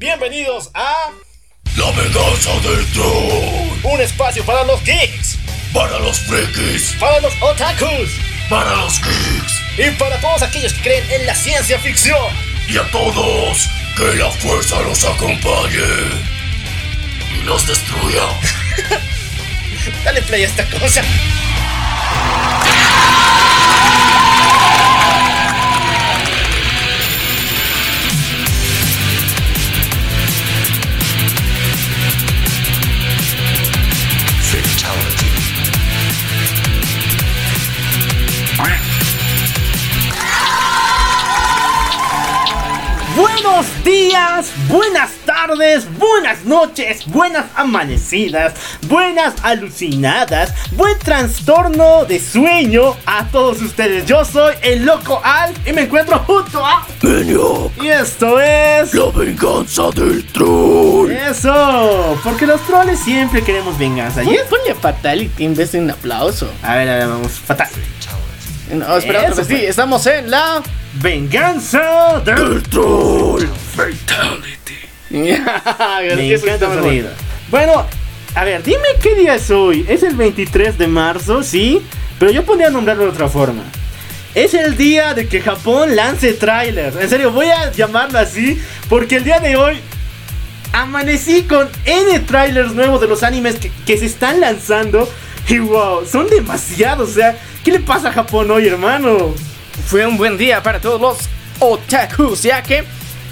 Bienvenidos a La venganza del troll. un espacio para los geeks, Para los frikis. para los otakus Para los geeks. y para todos aquellos que creen en la ciencia ficción. Y a todos, que la fuerza los acompañe. Y los destruya. Dale play a esta cosa. Buenos días, buenas tardes, buenas noches, buenas amanecidas, buenas alucinadas, buen trastorno de sueño a todos ustedes. Yo soy el loco Al y me encuentro junto a... Maniac. Y esto es... La venganza del troll. Eso, porque los troles siempre queremos venganza. ¿Y es? Ponle fatality en vez de un aplauso. A ver, a ver, vamos, fatal. No, espera, otra Eso vez. Sí, estamos en la. Venganza del El troll. Fatality. Me encanta sonido. Bueno, a ver, dime qué día es hoy. Es el 23 de marzo, sí, pero yo podría nombrarlo de otra forma. Es el día de que Japón lance trailers. En serio, voy a llamarlo así porque el día de hoy amanecí con N trailers nuevos de los animes que, que se están lanzando. Y wow, son demasiados. O sea, ¿qué le pasa a Japón hoy, hermano? Fue un buen día para todos los otakus, ya que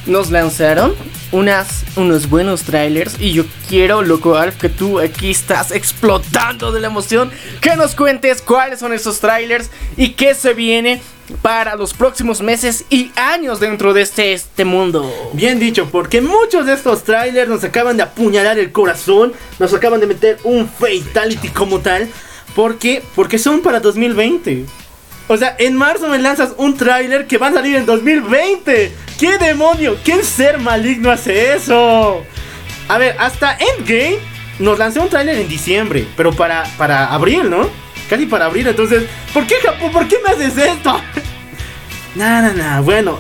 nos lanzaron unas, unos buenos trailers. Y yo quiero, loco Alf, que tú aquí estás explotando de la emoción. Que nos cuentes cuáles son esos trailers y qué se viene para los próximos meses y años dentro de este, este mundo. Bien dicho, porque muchos de estos trailers nos acaban de apuñalar el corazón, nos acaban de meter un fatality como tal, porque porque son para 2020. O sea, en marzo me lanzas un trailer que va a salir en 2020. ¿Qué demonio? ¿Qué ser maligno hace eso? A ver, hasta Endgame nos lanzó un trailer en diciembre, pero para para abril, ¿no? Casi para abril, entonces, ¿por qué Japón? ¿Por qué me haces esto? Nada, nada, bueno,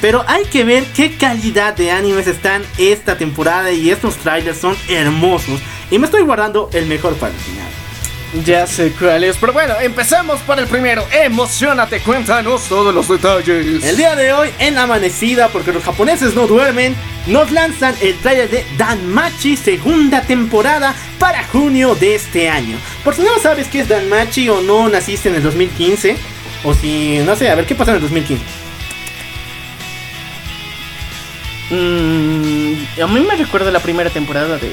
pero hay que ver qué calidad de animes están esta temporada y estos trailers son hermosos. Y me estoy guardando el mejor para el final. Ya sé cuál es, pero bueno, empecemos por el primero. Emocionate, cuéntanos todos los detalles. El día de hoy, en Amanecida, porque los japoneses no duermen, nos lanzan el trailer de Danmachi segunda temporada para junio de este año. Por si no sabes qué es Danmachi o no naciste en el 2015, o si, no sé, a ver qué pasó en el 2015. Mm, a mí me recuerda la primera temporada de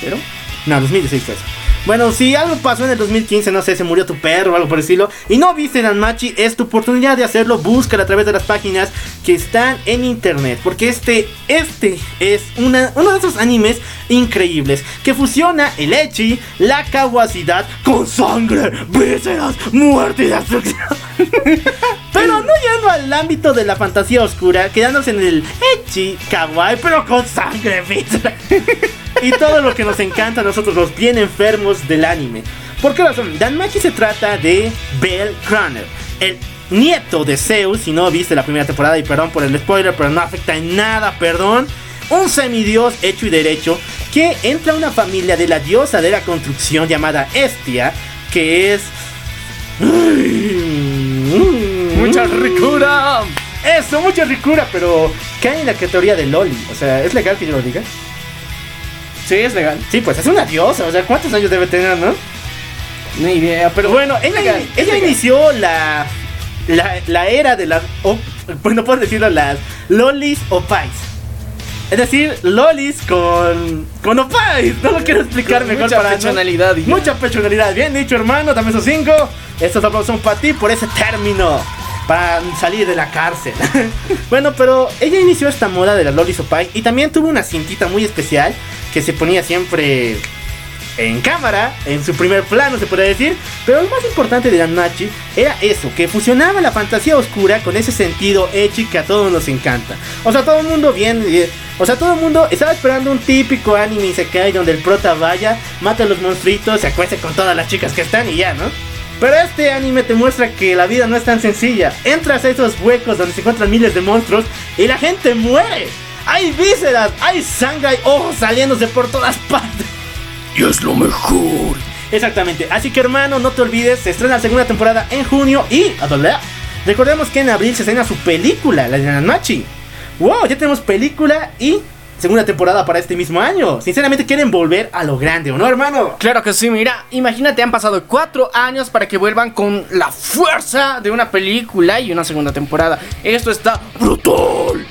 Zero. No, 2016 fue eso. Bueno, si algo pasó en el 2015, no sé, se murió tu perro o algo por el estilo, y no viste Danmachi, es tu oportunidad de hacerlo, búscala a través de las páginas que están en internet, porque este, este es una, uno de esos animes increíbles, que fusiona el echi, la caguacidad, con sangre, vísceras, muerte y destrucción. Pero no yendo al ámbito de la fantasía oscura, quedándose en el echi, kawaii, pero con sangre, vísceras. y todo lo que nos encanta a nosotros los bien enfermos del anime. ¿Por qué razón? Danmachi se trata de Bell Craner, el nieto de Zeus, si no viste la primera temporada, y perdón por el spoiler, pero no afecta en nada, perdón. Un semidios hecho y derecho que entra a una familia de la diosa de la construcción llamada Estia, que es... Mucha ricura. Eso, mucha ricura, pero cae en la categoría de Loli. O sea, ¿es legal que yo lo diga? Sí, es legal. Sí, pues es una diosa, o sea, ¿cuántos años debe tener, no? Ni idea, pero bueno, ella, legal, ella legal. inició la, la, la era de las. o- bueno, puedo decirlo, las lolis o pais. Es decir, lolis con. con opais. No lo quiero explicar Con mejor mucha para no- personalidad ya. Mucha personalidad. Bien dicho, hermano. Dame esos cinco. Estos aplausos son para ti por ese término. Para salir de la cárcel. bueno, pero ella inició esta moda de las lolis o pais. Y también tuvo una cintita muy especial que se ponía siempre en cámara, en su primer plano se podría decir, pero lo más importante de Danmachi era eso, que fusionaba la fantasía oscura con ese sentido echi que a todos nos encanta. O sea, todo el mundo bien, eh, o sea, todo el mundo estaba esperando un típico anime Isekai donde el prota vaya, mata a los monstruitos, se acueste con todas las chicas que están y ya, ¿no? Pero este anime te muestra que la vida no es tan sencilla. Entras a esos huecos donde se encuentran miles de monstruos y la gente muere. Hay vísceras, hay sangre, hay ojos saliéndose por todas partes. Y es lo mejor. Exactamente, así que hermano, no te olvides, se estrena la segunda temporada en junio y. Recordemos que en abril se estrena su película, la de Nanmachi. Wow, ya tenemos película y segunda temporada para este mismo año. Sinceramente quieren volver a lo grande, ¿o no, hermano? Claro que sí, mira, imagínate, han pasado cuatro años para que vuelvan con la fuerza de una película y una segunda temporada. Esto está brutal.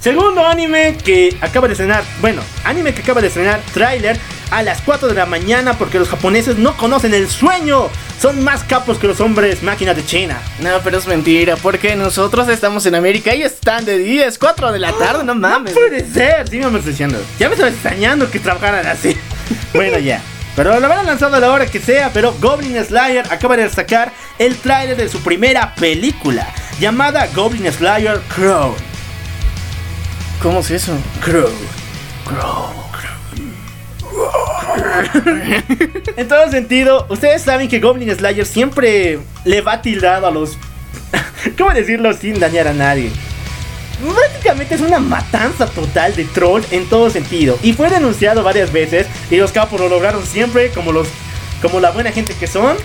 Segundo anime que acaba de estrenar, bueno, anime que acaba de estrenar tráiler a las 4 de la mañana porque los japoneses no conocen el sueño. Son más capos que los hombres máquinas de China. No, pero es mentira, porque nosotros estamos en América y están de 10, 4 de la tarde, no mames. No puede ser, sí me diciendo. Ya me estaba extrañando que trabajaran así. bueno, ya. Pero lo habrán lanzado a la hora que sea, pero Goblin Slayer acaba de sacar el tráiler de su primera película, llamada Goblin Slayer Crow. ¿Cómo es eso? Crow. en todo sentido, ustedes saben que Goblin Slayer siempre le va tildado a los. ¿Cómo decirlo sin dañar a nadie? Prácticamente es una matanza total de troll en todo sentido. Y fue denunciado varias veces. Y los capos lo lograron siempre como los. como la buena gente que son.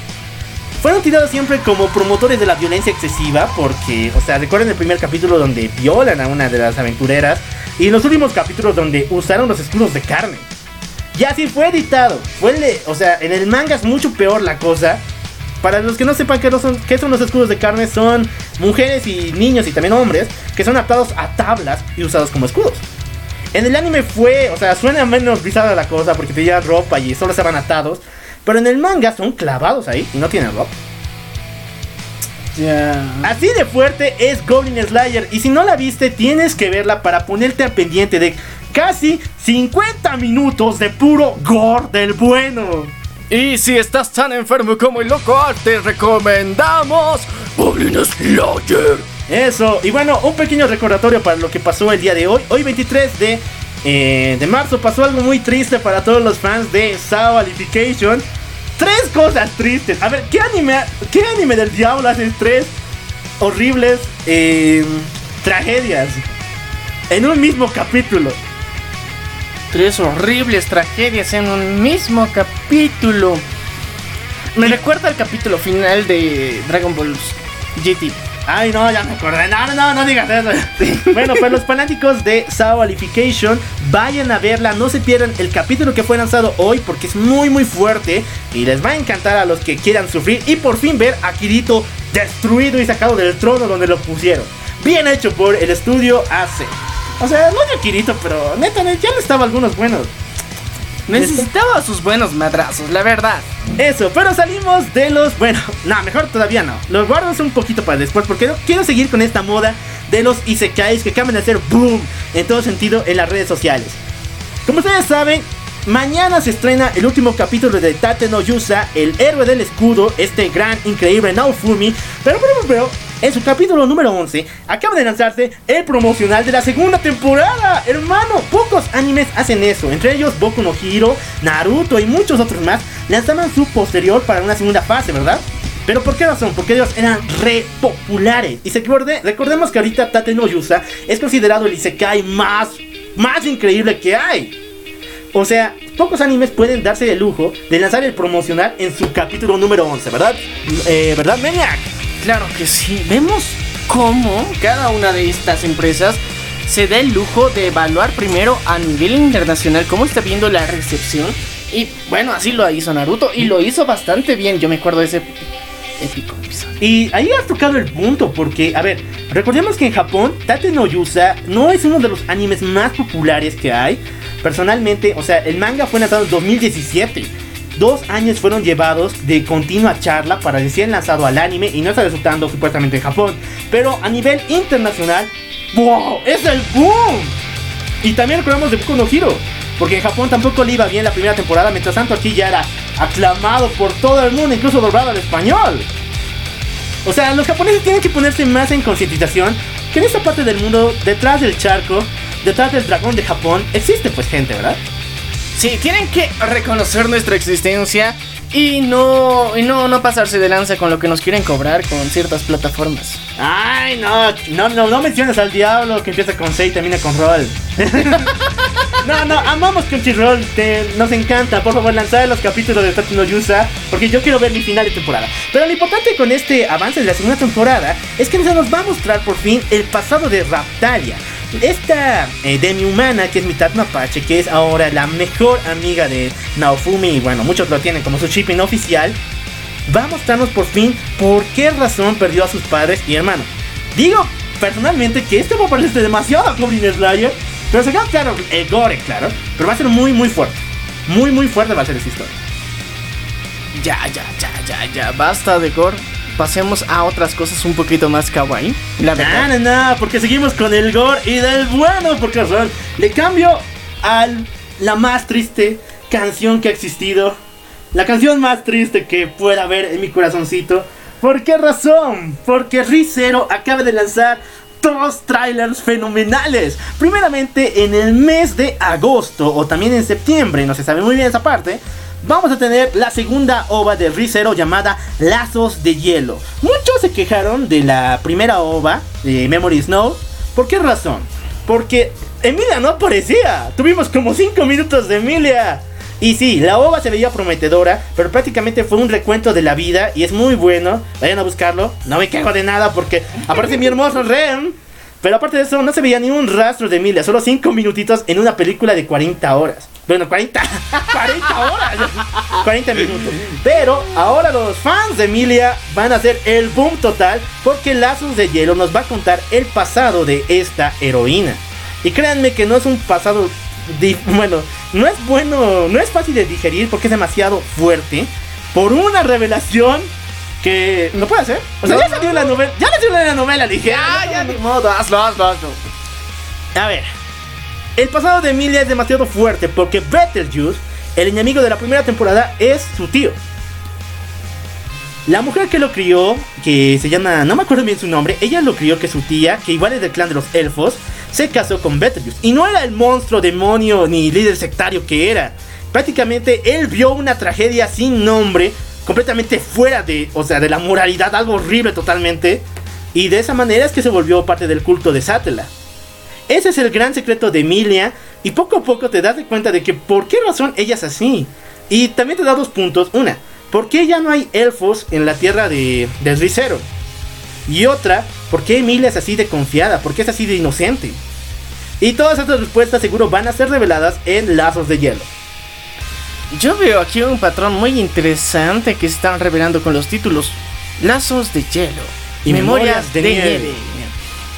Fueron tirados siempre como promotores de la violencia excesiva. Porque, o sea, recuerden el primer capítulo donde violan a una de las aventureras. Y los últimos capítulos donde usaron los escudos de carne. Y así fue editado. Fue o sea, en el manga es mucho peor la cosa. Para los que no sepan qué, son, qué son los escudos de carne, son mujeres y niños y también hombres que son atados a tablas y usados como escudos. En el anime fue, o sea, suena menos bizarra la cosa porque tenían ropa y solo estaban atados. Pero en el manga son clavados ahí y no tienen ropa. Así de fuerte es Goblin Slayer. Y si no la viste, tienes que verla para ponerte al pendiente de casi 50 minutos de puro gore del bueno. Y si estás tan enfermo como el loco, te recomendamos Goblin Slayer. Eso, y bueno, un pequeño recordatorio para lo que pasó el día de hoy. Hoy 23 de, eh, de marzo pasó algo muy triste para todos los fans de Sao Alification. Tres cosas tristes. A ver, ¿qué anime, qué anime del diablo hace tres horribles eh, tragedias en un mismo capítulo? Tres horribles tragedias en un mismo capítulo. Me recuerda al capítulo final de Dragon Ball GT. Ay, no, ya me acordé. No, no, no, digas eso. bueno, pues los fanáticos de Sao Alification, vayan a verla. No se pierdan el capítulo que fue lanzado hoy porque es muy, muy fuerte. Y les va a encantar a los que quieran sufrir. Y por fin ver a Kirito destruido y sacado del trono donde lo pusieron. Bien hecho por el estudio AC. O sea, no de Kirito, pero neta, ya le estaba algunos buenos. Necesitaba sus buenos madrazos, la verdad. Eso, pero salimos de los. Bueno, no, mejor todavía no. Los guardo un poquito para después porque quiero seguir con esta moda de los isekais que acaban de hacer boom en todo sentido en las redes sociales. Como ustedes saben, mañana se estrena el último capítulo de Tate no Yusa, el héroe del escudo, este gran, increíble Naofumi. Pero, pero, pero, en su capítulo número 11 acaba de lanzarse el promocional de la segunda temporada. Hermano, pocos animes hacen eso. Entre ellos Boku no Hero, Naruto y muchos otros más lanzaban su posterior para una segunda fase, ¿verdad? Pero ¿por qué razón? Porque ellos eran re populares. Y se recordemos que ahorita Tate no Yusa es considerado el Isekai más, más increíble que hay. O sea, pocos animes pueden darse el lujo de lanzar el promocional en su capítulo número 11, ¿verdad? Eh, ¿Verdad, Maniac? Claro que sí. Vemos cómo cada una de estas empresas se da el lujo de evaluar primero a nivel internacional cómo está viendo la recepción. Y bueno, así lo hizo Naruto y lo hizo bastante bien. Yo me acuerdo de ese épico episodio. Y ahí has tocado el punto, porque, a ver, recordemos que en Japón, Tate no Yusa no es uno de los animes más populares que hay. Personalmente, o sea, el manga fue lanzado en 2017 Dos años fueron llevados de continua charla para recién lanzado al anime y no está resultando supuestamente en Japón. Pero a nivel internacional, ¡wow! ¡Es el boom! Y también recordamos de Boku no porque en Japón tampoco le iba bien la primera temporada, mientras tanto aquí ya era aclamado por todo el mundo, incluso doblado al español. O sea, los japoneses tienen que ponerse más en concientización que en esta parte del mundo, detrás del charco, detrás del dragón de Japón, existe pues gente, ¿verdad? Sí, tienen que reconocer nuestra existencia y no, y no, no pasarse de lanza con lo que nos quieren cobrar con ciertas plataformas. Ay, no, no, no, no menciones al diablo que empieza con C y termina con roll. no, no, amamos Crunchyroll, te, nos encanta. Por favor, lanzar los capítulos de Tati no Yusa, porque yo quiero ver mi final de temporada. Pero lo importante con este avance de la segunda temporada es que nos va a mostrar por fin el pasado de Raptalia. Esta eh, demi-humana que es mitad mapache, que es ahora la mejor amiga de Naofumi, y bueno, muchos lo tienen como su shipping oficial, va a mostrarnos por fin por qué razón perdió a sus padres y hermanos. Digo personalmente que este me parece demasiado a Goblin Slayer, pero se queda claro el gore, claro, pero va a ser muy, muy fuerte. Muy, muy fuerte va a ser esa historia. Ya, ya, ya, ya, ya, basta de gore. Pasemos a otras cosas un poquito más kawaii. La verdad. No, no, no, porque seguimos con el gore y del bueno, por qué razón. Le cambio a la más triste canción que ha existido. La canción más triste que pueda haber en mi corazoncito. ¿Por qué razón? Porque Rizero acaba de lanzar dos trailers fenomenales. Primeramente en el mes de agosto o también en septiembre, no se sabe muy bien esa parte. Vamos a tener la segunda ova de Rizero llamada Lazos de Hielo. Muchos se quejaron de la primera ova de Memory Snow. ¿Por qué razón? Porque Emilia no aparecía. Tuvimos como 5 minutos de Emilia. Y sí, la ova se veía prometedora, pero prácticamente fue un recuento de la vida y es muy bueno. Vayan a buscarlo. No me quejo de nada porque aparece mi hermoso Ren. Pero aparte de eso, no se veía ni un rastro de Emilia, solo 5 minutitos en una película de 40 horas. Bueno, 40, 40 horas, 40 minutos. Pero ahora los fans de Emilia van a hacer el boom total porque Lazos de Hielo nos va a contar el pasado de esta heroína. Y créanme que no es un pasado, bueno, no es bueno, no es fácil de digerir porque es demasiado fuerte por una revelación que no puede hacer. O sea, ya salió la novela, ya salió la novela, dije. Ya, ya, ni modo, hazlo, hazlo, hazlo. A ver, el pasado de Emilia es demasiado fuerte porque Betelgeuse, el enemigo de la primera temporada, es su tío. La mujer que lo crió, que se llama, no me acuerdo bien su nombre, ella lo crió que su tía, que igual es del clan de los elfos, se casó con Betelgeuse. Y no era el monstruo, demonio ni líder sectario que era. Prácticamente él vio una tragedia sin nombre, completamente fuera de, o sea, de la moralidad, algo horrible totalmente. Y de esa manera es que se volvió parte del culto de Satela. Ese es el gran secreto de Emilia. Y poco a poco te das de cuenta de que por qué razón ella es así. Y también te da dos puntos. Una, ¿por qué ya no hay elfos en la tierra de, de Rizero? Y otra, ¿por qué Emilia es así de confiada? ¿Por qué es así de inocente? Y todas estas respuestas seguro van a ser reveladas en Lazos de Hielo. Yo veo aquí un patrón muy interesante que están revelando con los títulos. Lazos de hielo. Y Memorias de Nieve.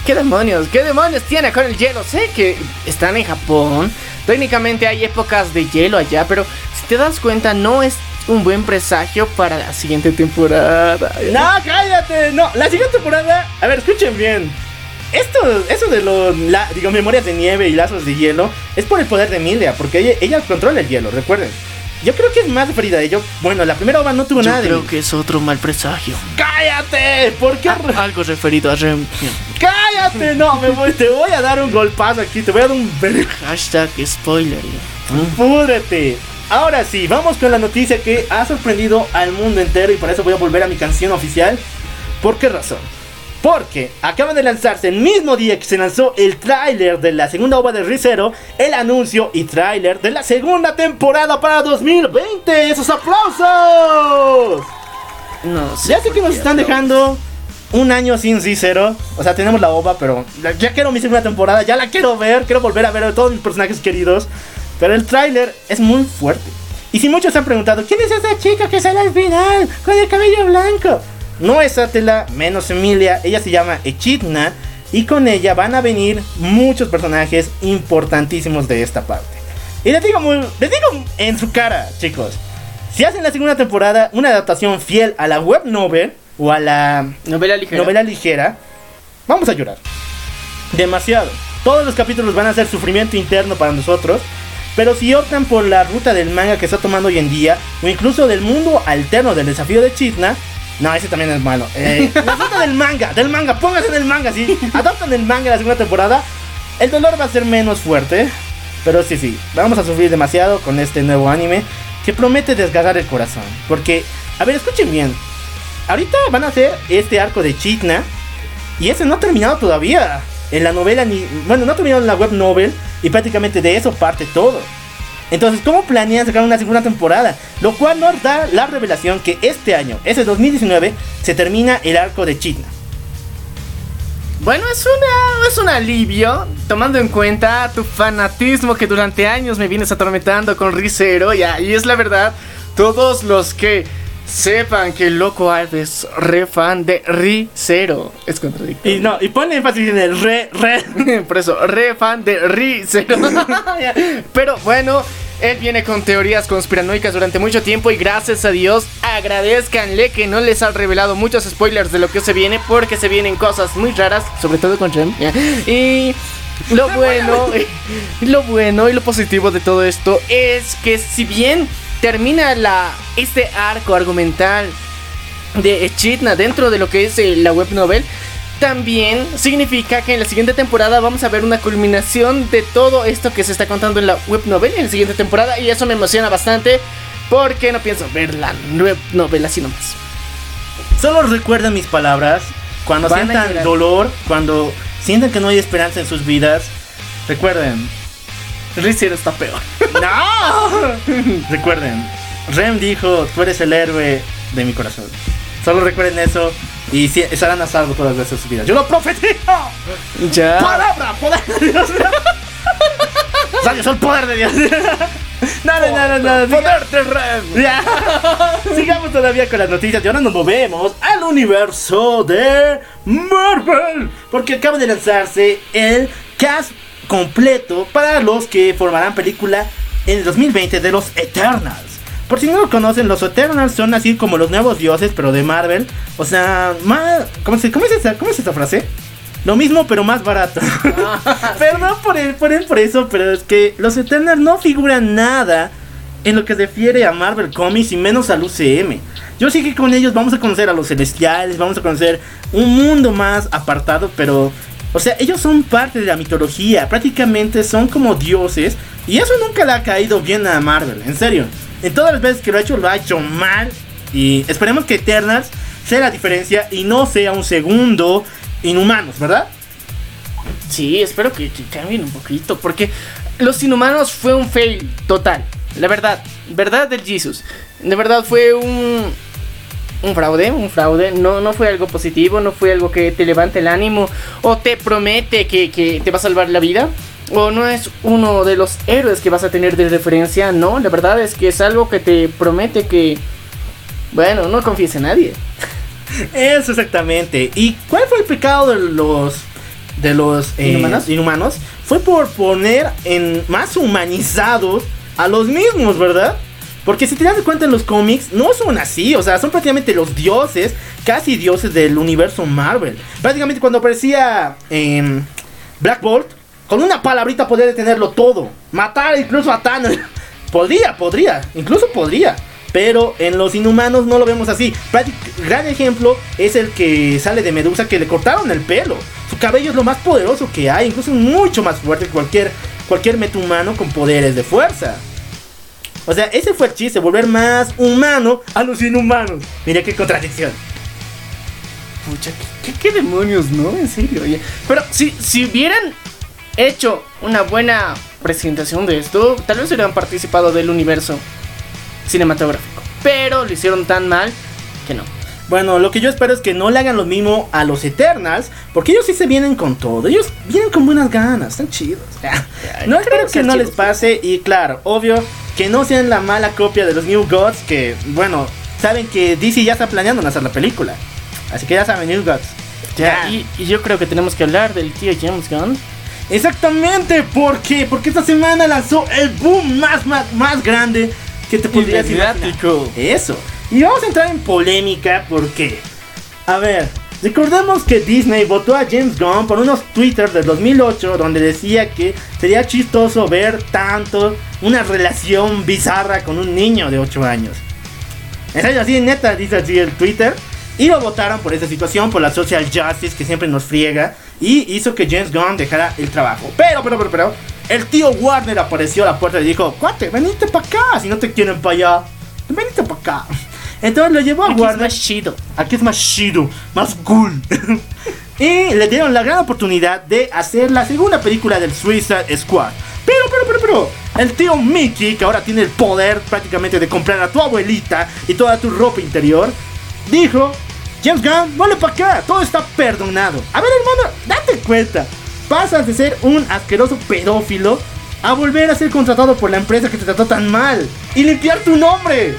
¿Qué demonios? ¿Qué demonios tiene con el hielo? Sé que están en Japón. Técnicamente hay épocas de hielo allá, pero si te das cuenta no es un buen presagio para la siguiente temporada. No, cállate. No, la siguiente temporada. A ver, escuchen bien. Esto, eso de los, digo, memorias de nieve y lazos de hielo es por el poder de Emilia, porque ella, ella controla el hielo, recuerden. Yo creo que es más referida a ello. Bueno, la primera ova no tuvo Yo nada de. creo que es otro mal presagio. ¡Cállate! ¿Por qué? Ah, algo referido a Rem. ¡Cállate! No, me voy, te voy a dar un golpazo aquí, te voy a dar un. Hashtag spoiler. ¡Púdrete! Ahora sí, vamos con la noticia que ha sorprendido al mundo entero y por eso voy a volver a mi canción oficial. ¿Por qué razón? Porque acaba de lanzarse el mismo día que se lanzó el tráiler de la segunda ova de Rizero, el anuncio y tráiler de la segunda temporada para 2020. ¡Esos aplausos! No sé. Ya sé que nos están dejando un año sin Rizero. O sea, tenemos la ova, pero ya- ya quiero mi segunda temporada, ya la quiero ver, quiero volver a ver a todos mis personajes queridos. Pero el tráiler es muy fuerte. Y si muchos se han preguntado, ¿quién es esa chica que sale al final con el cabello blanco? No es Atela, menos Emilia, ella se llama Echidna y con ella van a venir muchos personajes importantísimos de esta parte. Y les digo, muy, les digo en su cara, chicos, si hacen la segunda temporada una adaptación fiel a la web novel o a la Novela ligera. novela ligera, vamos a llorar. Demasiado. Todos los capítulos van a ser sufrimiento interno para nosotros. Pero si optan por la ruta del manga que está tomando hoy en día, o incluso del mundo alterno del desafío de Chitna, no, ese también es malo. Eh, la ruta del manga, del manga, pónganse en el manga, si adoptan el manga la segunda temporada, el dolor va a ser menos fuerte. Pero sí, sí, vamos a sufrir demasiado con este nuevo anime que promete desgarrar el corazón. Porque, a ver, escuchen bien. Ahorita van a hacer este arco de Chitna. Y ese no ha terminado todavía. En la novela ni. Bueno, no ha terminado en la web novel. Y prácticamente de eso parte todo. Entonces, ¿cómo planean sacar una segunda temporada? Lo cual nos da la revelación que este año, ese 2019, se termina el arco de Chitna. Bueno, es una es un alivio, tomando en cuenta tu fanatismo que durante años me vienes atormentando con Rizero, y ahí es la verdad, todos los que sepan que el Loco Art es re fan de Rizero, es contradictorio. Y no, y pone énfasis en el re, re. Por eso, re fan de Rizero. Pero bueno, él viene con teorías conspiranoicas durante mucho tiempo y gracias a Dios agradezcanle que no les ha revelado muchos spoilers de lo que se viene porque se vienen cosas muy raras, sobre todo con Rem. Y lo bueno, lo bueno y lo positivo de todo esto es que si bien termina la este arco argumental de Echidna dentro de lo que es eh, la web novel, también significa que en la siguiente temporada vamos a ver una culminación de todo esto que se está contando en la web novel en la siguiente temporada y eso me emociona bastante porque no pienso ver la web novel así nomás. Solo recuerden mis palabras. Cuando Van sientan dolor, cuando sientan que no hay esperanza en sus vidas, recuerden. Rizero está peor. ¡No! recuerden. Rem dijo, tú eres el héroe de mi corazón. Solo recuerden eso y si- estarán a salvo todas las veces de sus vidas. ¡Yo lo profetizo! Ya. ¡Palabra! ¡Poder de Dios! Soy el poder de Dios. No, no, no, no, no. Poder de Rem. Ya. Sigamos todavía con las noticias y ahora nos movemos al universo de Marvel. Porque acaba de lanzarse el cast completo para los que formarán película en el 2020 de los Eternals. Por si no lo conocen, los Eternals son así como los nuevos dioses, pero de Marvel. O sea, más, ¿cómo, se, cómo, es esa, ¿cómo es esta frase? Lo mismo, pero más barato. Perdón por, el, por, el, por eso, pero es que los Eternals no figuran nada en lo que se refiere a Marvel Comics y menos al UCM. Yo sí que con ellos vamos a conocer a los celestiales, vamos a conocer un mundo más apartado, pero... O sea, ellos son parte de la mitología, prácticamente son como dioses y eso nunca le ha caído bien a Marvel, en serio. En todas las veces que lo ha hecho, lo ha hecho mal y esperemos que Eternals sea la diferencia y no sea un segundo Inhumanos, ¿verdad? Sí, espero que, que cambien un poquito. Porque Los Inhumanos fue un fail total. La verdad, verdad del Jesus. De verdad fue un. Un fraude, un fraude. No, no fue algo positivo, no fue algo que te levante el ánimo o te promete que, que te va a salvar la vida. O no es uno de los héroes que vas a tener de referencia. No, la verdad es que es algo que te promete que. Bueno, no confíes en nadie. Eso exactamente. ¿Y cuál fue el pecado de los de los eh, ¿Inhumanos? inhumanos? Fue por poner en más humanizados a los mismos, ¿verdad? Porque si te das cuenta en los cómics, no son así, o sea, son prácticamente los dioses, casi dioses del universo Marvel. Prácticamente cuando aparecía en Black Bolt, con una palabrita podría detenerlo todo, matar incluso a Thanos. Podría, podría, incluso podría. Pero en los inhumanos no lo vemos así. Gran ejemplo es el que sale de Medusa que le cortaron el pelo. Su cabello es lo más poderoso que hay, incluso mucho más fuerte que cualquier, cualquier metahumano con poderes de fuerza. O sea, ese fue el chiste, volver más humano a los inhumanos. Mira qué contradicción. Pucha, ¿qué, qué- qué demonios, no? En serio, oye. Pero si, si hubieran hecho una buena presentación de esto, tal vez hubieran participado del universo cinematográfico. Pero lo hicieron tan mal que no. Bueno, lo que yo espero es que no le hagan lo mismo a los Eternals, porque ellos sí se vienen con todo. Ellos vienen con buenas ganas, están chidos. No creo espero que no les pase y claro, obvio que no sean la mala copia de los New Gods que, bueno, saben que DC ya está planeando hacer la película. Así que ya saben, New Gods. Ya, y, y yo creo que tenemos que hablar del tío James Gunn. Exactamente, ¿por qué? Porque esta semana lanzó el boom más, más, más grande que te podrías imaginar. Eso. Y vamos a entrar en polémica porque, a ver, recordemos que Disney votó a James Gunn por unos Twitter del 2008 donde decía que sería chistoso ver tanto una relación bizarra con un niño de 8 años. En serio, así neta dice así el Twitter. Y lo votaron por esa situación, por la social justice que siempre nos friega. Y hizo que James Gunn dejara el trabajo. Pero, pero, pero, pero. El tío Warner apareció a la puerta y dijo: Cuate, venite para acá. Si no te quieren para allá, venite para acá. Entonces lo llevó a Aquí es más chido. Aquí es más chido, más cool. Y le dieron la gran oportunidad de hacer la segunda película del Suicide Squad. Pero, pero, pero, pero, el tío Mickey, que ahora tiene el poder prácticamente de comprar a tu abuelita y toda tu ropa interior, dijo, James Gunn, vale para acá, todo está perdonado. A ver, hermano, date cuenta. Pasas de ser un asqueroso pedófilo a volver a ser contratado por la empresa que te trató tan mal y limpiar tu nombre.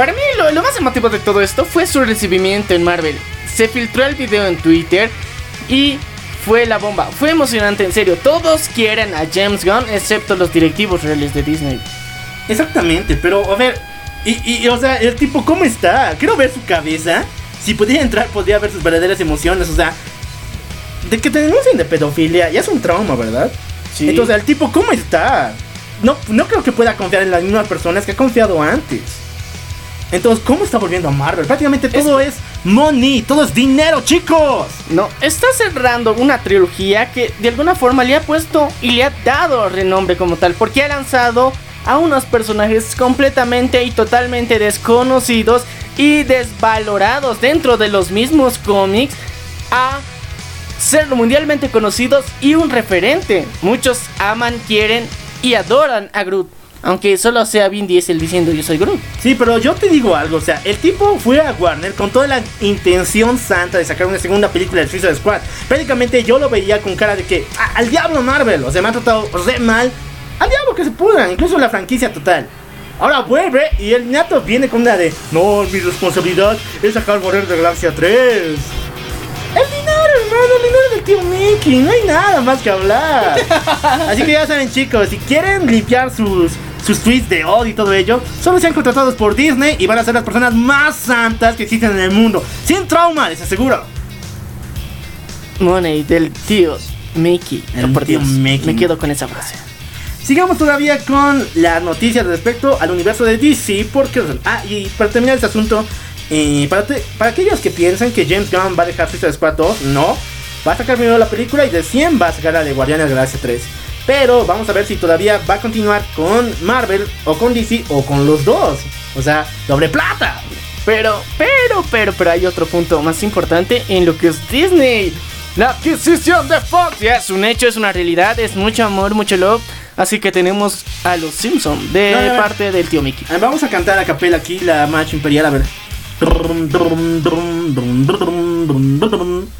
Para mí lo, lo más emotivo de todo esto fue su recibimiento en Marvel. Se filtró el video en Twitter y fue la bomba. Fue emocionante, en serio. Todos quieren a James Gunn excepto los directivos reales de Disney. Exactamente, pero a ver, y, y, o sea, el tipo, ¿cómo está? Quiero ver su cabeza. Si pudiera entrar, podría ver sus verdaderas emociones, o sea, de que te denuncien de pedofilia, ya es un trauma, ¿verdad? Sí. Entonces, el tipo, ¿cómo está? No, no creo que pueda confiar en las mismas personas que ha confiado antes. Entonces, ¿cómo está volviendo a Marvel? Prácticamente todo es, money, todo es dinero, chicos. No, está cerrando una trilogía que de alguna forma le ha puesto y le ha dado renombre como tal, porque ha lanzado a unos personajes completamente y totalmente desconocidos y desvalorados dentro de los mismos cómics a ser mundialmente conocidos y un referente. Muchos aman, quieren y adoran a Groot. Aunque solo sea Vin Diesel diciendo yo soy Groot. Sí, pero yo te digo algo, o sea, el tipo fue a Warner con toda la intención santa de sacar una segunda película de Suicide Squad. Prácticamente yo lo veía con cara de que, "Ah, al diablo Marvel, o sea, me ha tratado re mal, al diablo que se pudran, incluso la franquicia total. Ahora vuelve y el ñato viene con una de, no, mi responsabilidad es sacar Guardianes de la Galaxia 3. El dinero, hermano, el dinero del tío Mickey, no hay nada más que hablar. Así que ya saben, chicos, si quieren limpiar sus, sus tweets de odio y todo ello, solo sean contratados por Disney y van a ser las personas más santas que existen en el mundo. Sin trauma, les aseguro. Money del tío Mickey. El por tío Dios, Mickey. Me quedo con esa frase. Sigamos todavía con las noticias respecto al universo de DC. Porque, ah, y para terminar este asunto, eh, para, te- para aquellos que piensan que James Gunn va a dejar Suicide Squad 2, no. Va a sacar primero la película y de 100 va a sacar la de Guardianes de la Galaxia 3. Pero vamos a ver si todavía va a continuar con Marvel o con DC o con los dos. O sea, doble plata. Pero, pero, pero, pero hay otro punto más importante en lo que es Disney. La adquisición de Fox ya es un hecho, es una realidad, es mucho amor, mucho love. Así que tenemos a los Simpsons de No, no, no. parte del tío Mickey. Ah, Vamos a cantar a capela aquí la marcha imperial, a ver.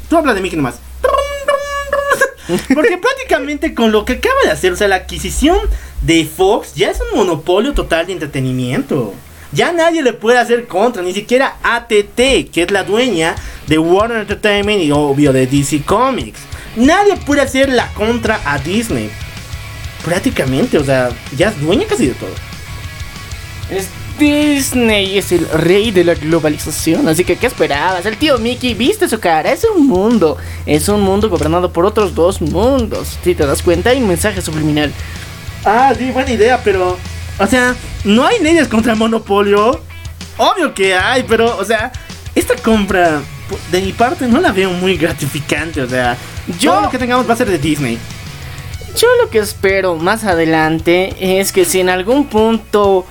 Tú habla de Mickey nomás. Porque prácticamente con lo que acaba de hacer, o sea, la adquisición de Fox ya es un monopolio total de entretenimiento. Ya nadie le puede hacer contra, ni siquiera ATT, que es la dueña de Warner Entertainment y obvio de DC Comics. Nadie puede hacer la contra a Disney. Prácticamente, o sea, ya es dueña casi de todo. Es Disney es el rey de la globalización, así que ¿qué esperabas? El tío Mickey, viste su cara, es un mundo, es un mundo gobernado por otros dos mundos. Si te das cuenta, hay un mensaje subliminal. Ah, sí, buena idea, pero. O sea, no hay leyes contra el monopolio. Obvio que hay, pero, o sea, esta compra, de mi parte, no la veo muy gratificante. O sea, Yo- todo lo que tengamos va a ser de Disney. Yo lo que espero más adelante es que si en algún punto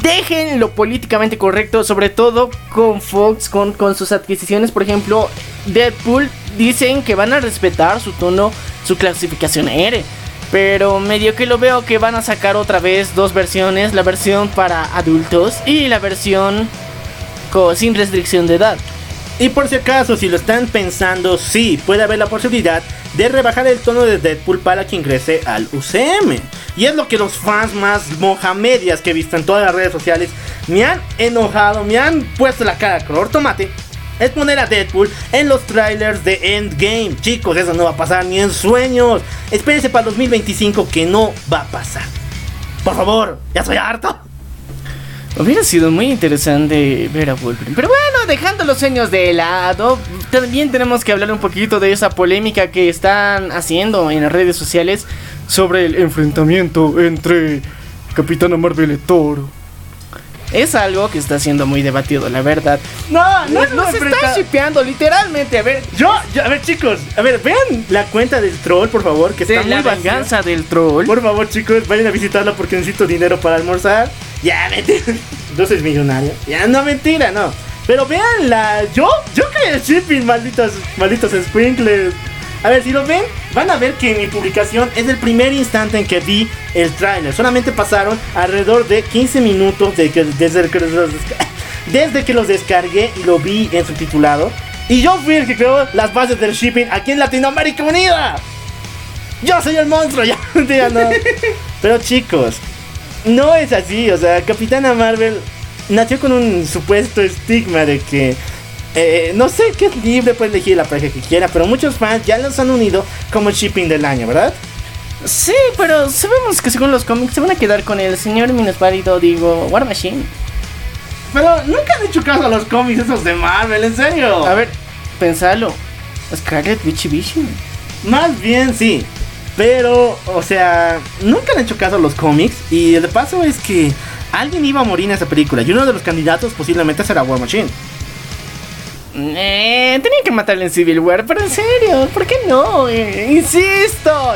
dejen lo políticamente correcto, sobre todo con Fox, con, sus adquisiciones, por ejemplo, Deadpool, dicen que van a respetar su tono, su clasificación R. Pero medio que lo veo que van a sacar otra vez dos versiones, la versión para adultos y la versión sin restricción de edad. Y por si acaso, si lo están pensando, sí, puede haber la posibilidad de rebajar el tono de Deadpool para que ingrese al UCM. Y es lo que los fans más mohamedias que he visto en todas las redes sociales me han enojado, me han puesto la cara color tomate. Es poner a Deadpool en los trailers de Endgame. Chicos, eso no va a pasar ni en sueños. Espérense para el 2025 que no va a pasar. Por favor, ya soy harto. Hubiera sido muy interesante ver a Wolverine. Pero bueno, dejando los sueños de lado, también tenemos que hablar un poquito de esa polémica que están haciendo en las redes sociales sobre el enfrentamiento entre Capitana Marvel y Thor. Es algo que está siendo muy debatido, la verdad. No, No, no se está shipeando, literalmente. A ver, Yo, yo- a ver chicos, a ver, vean la cuenta del troll, por favor, que está muy la vacía. venganza del troll. Por favor, chicos, vayan a visitarla porque necesito dinero para almorzar. Ya, mentira. Yo soy millonario. Ya, no, mentira, no. Pero veanla, yo, yo caí el shipping, malditos, malditos sprinkles. A ver, si lo ven, van a ver que mi publicación es el primer instante en que vi el tráiler. Solamente pasaron alrededor de 15 minutos desde, que los, desde que los descargué y lo vi en subtitulado. Y yo fui el que creó las bases del shipping aquí en Latinoamérica Unida. Yo soy el monstruo, ya no. Pero chicos, no es así. O sea, Capitana Marvel nació con un supuesto estigma de que eh, no sé qué es libre, puede elegir la pareja que quiera, pero muchos fans ya los han unido como shipping del año, ¿verdad? Sí, pero sabemos que según los cómics se van a quedar con el señor minusválido, digo, War Machine. Pero nunca han hecho caso a los cómics esos de Marvel, en serio. A ver, pensalo. Scarlet Witch Vision. Más bien sí. Pero, o sea, nunca han hecho caso a los cómics. Y de paso es que alguien iba a morir en esa película. Y uno de los candidatos posiblemente será War Machine. Eh, tenían que matarle en Civil War, pero en serio, ¿por qué no? Eh, insisto,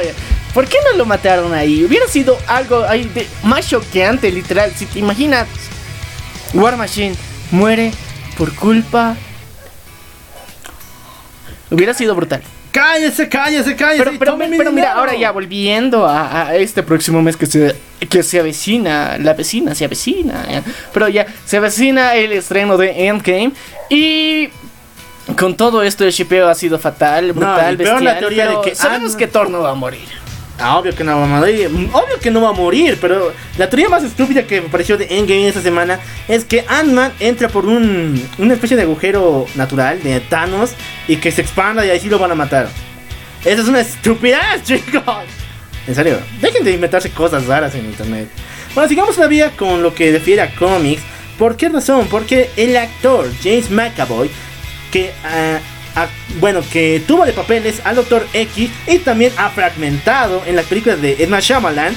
¿por qué no lo mataron ahí? Hubiera sido algo ahí de, más choqueante, literal. Si te imaginas, War Machine muere por culpa. Hubiera sido brutal. Cállese, cállese, cállese. Pero, pero, pero mira, ahora ya volviendo a, a este próximo mes que se, que se avecina, la vecina se avecina, pero ya se avecina el estreno de Endgame y con todo esto el shipeo ha sido fatal, brutal, y peor la bestial, teoría de que sabemos Ant- que Thor no va a morir. Ah, obvio que no va a morir. Obvio que no va a morir, pero la teoría más estúpida que me pareció de Endgame esta semana es que Ant-Man entra por un, una especie de agujero natural de Thanos y que se expanda y ahí sí lo van a matar. Esa es una estupidez, chicos. En serio, dejen de inventarse cosas raras en internet. Bueno, sigamos todavía con lo que refiere a cómics. ¿Por qué razón? Porque el actor James McAvoy, que ah, ah, bueno, que tuvo de papeles al Doctor X y también ha fragmentado en las películas de Edna Shyamalan,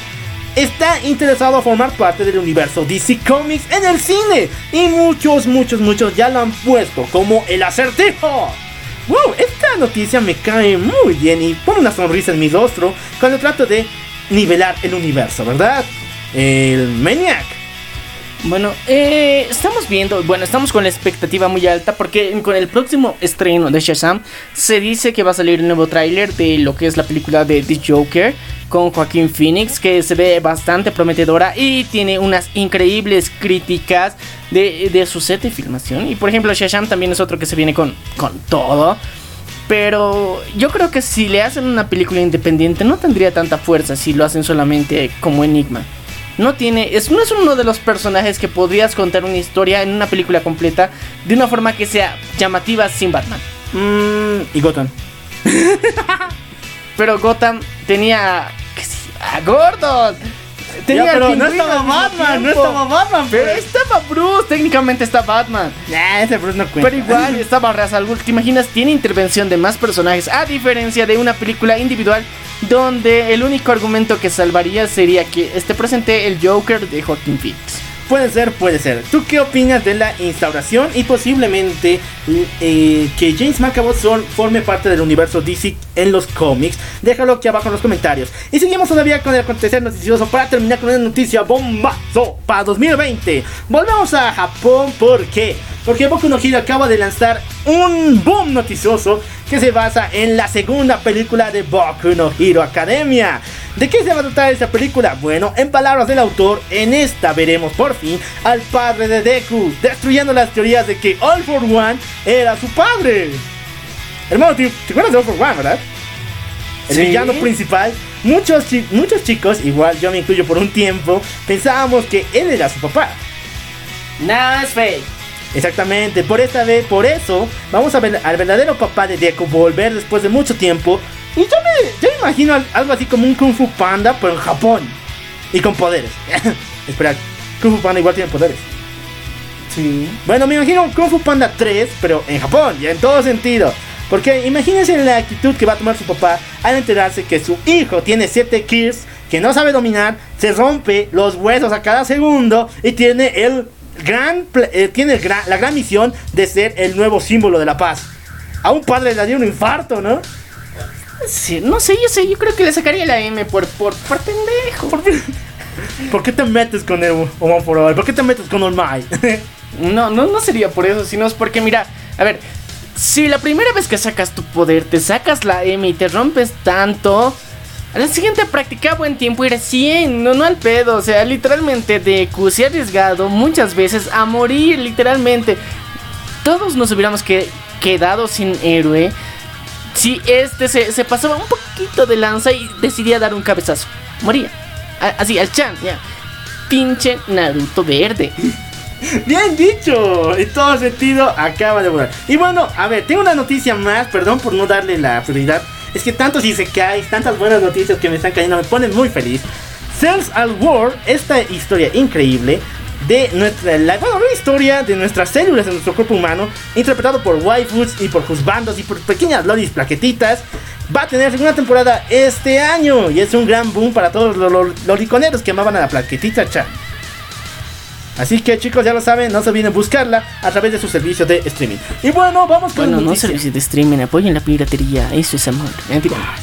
está interesado a formar parte del universo DC Comics en el cine. Y muchos, muchos, muchos ya lo han puesto como el acertijo. Wow, esta noticia me cae muy bien y pone una sonrisa en mi rostro cuando trato de nivelar el universo, ¿verdad? El Maniac. Bueno, eh, estamos viendo, bueno, estamos con la expectativa muy alta porque con el próximo estreno de Shazam se dice que va a salir un nuevo tráiler de lo que es la película de The Joker con Joaquín Phoenix que se ve bastante prometedora y tiene unas increíbles críticas de, de su set de filmación y por ejemplo Shazam también es otro que se viene con, con todo. Pero yo creo que si le hacen una película independiente no tendría tanta fuerza si lo hacen solamente como Enigma. No tiene, es, no es uno de los personajes que podrías contar una historia en una película completa de una forma que sea llamativa sin Batman. Mmm, y Gotham. Pero Gotham tenía a Gordon. Tenía Ya, pero al no estaba Batman, no estaba Batman, Pero pues. estaba Bruce, técnicamente está Batman. Nah, ese Bruce no cuenta. Pero igual estaba Ra's al. ¿Te imaginas? Tiene intervención de más personajes. A diferencia de una película individual donde el único argumento que salvaría sería que esté presente el Joker de Joaquin Phoenix. Puede ser, puede ser. ¿Tú qué opinas de la instauración y posiblemente eh, que James McAvoy forme parte del universo DC en los cómics? Déjalo aquí abajo en los comentarios. Y seguimos todavía con el acontecer noticioso para terminar con una noticia bombazo para 2020. Volvemos a Japón, ¿por qué? Porque Boku no Hero acaba de lanzar un boom noticioso que se basa en la segunda película de Boku no Hero Academia. ¿De qué se va a tratar esta película? Bueno, en palabras del autor, en esta veremos por fin al padre de Deku, destruyendo las teorías de que All for One era su padre. Hermano, ¿te, te acuerdas de One, verdad? El Sí. villano principal. Muchos, chi- muchos chicos, igual yo me incluyo por un tiempo, pensábamos que él era su papá. Nada es fake. Exactamente, por esta vez, por eso, vamos a ver al verdadero papá de Deku volver después de mucho tiempo. Y yo me, yo me imagino al- algo así como un Kung Fu Panda, pero en Japón. Y con poderes. Espera, Kung Fu Panda igual tiene poderes. Sí. Bueno, me imagino un Kung Fu Panda 3, pero en Japón, y en todo sentido. Porque imagínense la actitud que va a tomar su papá al enterarse que su hijo tiene 7 kills, que no sabe dominar, se rompe los huesos a cada segundo y tiene el gran eh, tiene el gran- la gran misión de ser el nuevo símbolo de la paz. A un padre le daría un infarto, ¿no? Sí, no sé, yo sé, yo creo que le sacaría la M por, por, por pendejo. ¿Por qué te metes con el All? ¿Por qué te metes con All Might? No, no, no sería por eso, sino es porque, mira, a ver, si la primera vez que sacas tu poder te sacas la M y te rompes tanto, a la siguiente practica buen tiempo y recién, no, no al pedo, o sea, literalmente Deku se ha arriesgado muchas veces a morir, literalmente. Todos nos hubiéramos que, quedado sin héroe si este se, se pasaba un poquito de lanza y decidía dar un cabezazo. Moría. A- así, al chan, ya. Pinche Naruto verde. Bien dicho, en todo sentido acaba de volar. Y bueno, a ver, tengo una noticia más, perdón por no darle la prioridad. Es que tantos Isekais, tantas buenas noticias que me están cayendo, me ponen muy feliz. Cells al War, esta historia increíble de nuestra, la, bueno, una historia de nuestras células de nuestro cuerpo humano, interpretado por waifus y por juzbandos y por pequeñas lolis plaquetitas. Va a tener segunda temporada este año y es un gran boom para todos los, loriconeros que amaban a la plaquetita chan. Así que chicos, ya lo saben, no se olviden buscarla a través de su servicio de streaming. Y bueno, vamos con Bueno, no servicios de streaming, apoyen la piratería, eso es amor. Mentira. Ah.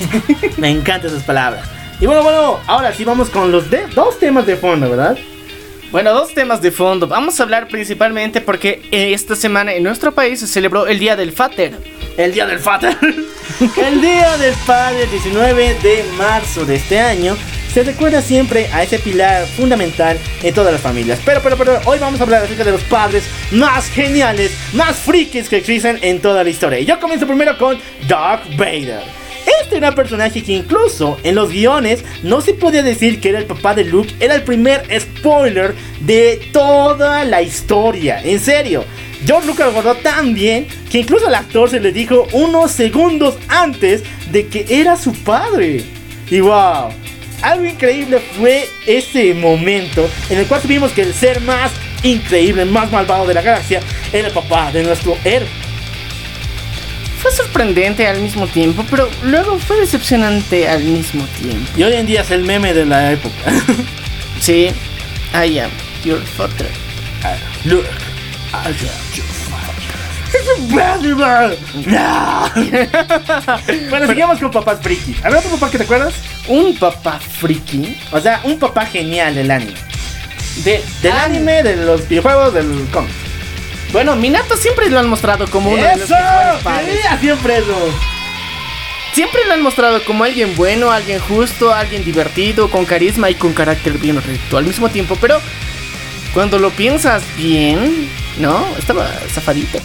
Me encantan esas palabras. Y bueno, bueno, ahora sí vamos con los de- dos temas de fondo, ¿verdad? Bueno, dos temas de fondo. Vamos a hablar principalmente porque eh, esta semana en nuestro país se celebró el Día del Fater. El día del padre. el día del padre, 19 de marzo de este año. Se recuerda siempre a ese pilar fundamental en todas las familias. Pero, pero, pero, hoy vamos a hablar acerca de los padres más geniales, más frikis que existen en toda la historia. Y yo comienzo primero con Darth Vader. Este era un personaje que incluso en los guiones no se podía decir que era el papá de Luke, era el primer spoiler de toda la historia. En serio, George Lucas lo guardó tan bien que incluso al actor se le dijo unos segundos antes de que era su padre. Y wow, algo increíble fue ese momento en el cual tuvimos que el ser más increíble, más malvado de la galaxia, era el papá de nuestro héroe. Fue sorprendente al mismo tiempo, pero luego fue decepcionante al mismo tiempo. Y hoy en día es el meme de la época. Sí, I am your father. Look, I am your father. It's a. No. bueno, sigamos con papás friki. ¿Habrá otro papá que te acuerdas? Un papá friki O sea, un papá genial del anime. de Del anime, de los videojuegos, del cómic. Bueno, Minato siempre lo han mostrado como uno de los mejores padres. Siempre eso. Siempre lo han mostrado como alguien bueno, alguien justo, alguien divertido, con carisma y con carácter bien recto al mismo tiempo. Pero cuando lo piensas bien, ¿no? Estaba zafadito.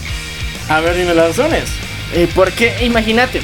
A ver, dime las razones. Eh, porque imagínate,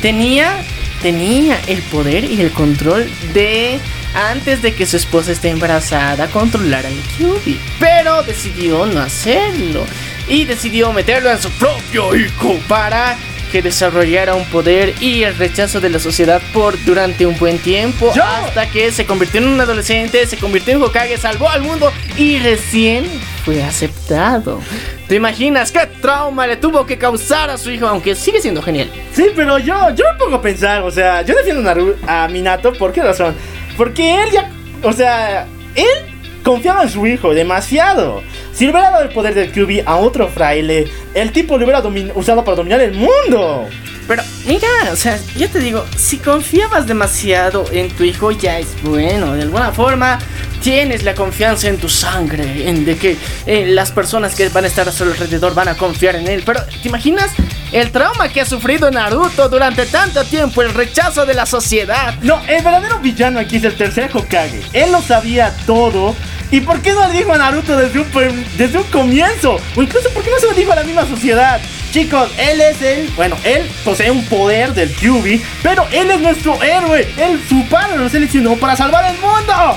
tenía, tenía el poder y el control de, antes de que su esposa esté embarazada, controlar al QB. Pero decidió no hacerlo. Y decidió meterlo en su propio hijo para que desarrollara un poder y el rechazo de la sociedad por durante un buen tiempo ¡Yo! hasta que se convirtió en un adolescente, se convirtió en Hokage, salvó al mundo y recién fue aceptado. ¿Te imaginas qué trauma le tuvo que causar a su hijo aunque sigue siendo genial? Sí, pero yo, yo me pongo a pensar, o sea, yo defiendo a, Minato, ¿por qué razón? Porque él ya, o sea, él confiaba en su hijo demasiado. Si le hubiera dado el poder del QB a otro fraile, el tipo lo hubiera usado para dominar el mundo. Pero mira, o sea, yo te digo, si confiabas demasiado en tu hijo ya es bueno, de alguna forma tienes la confianza en tu sangre, en de que eh, las personas que van a estar a su alrededor van a confiar en él. Pero ¿te imaginas el trauma que ha sufrido Naruto durante tanto tiempo, el rechazo de la sociedad? No, el verdadero villano aquí es el tercer Hokage. Él lo sabía todo. ¿Y por qué no le dijo a Naruto desde un, desde un comienzo? O incluso, ¿por qué no se lo dijo a la misma sociedad? Chicos, él es el. Bueno, él posee un poder del QB, pero él es nuestro héroe. Él, su padre lo seleccionó para salvar el mundo.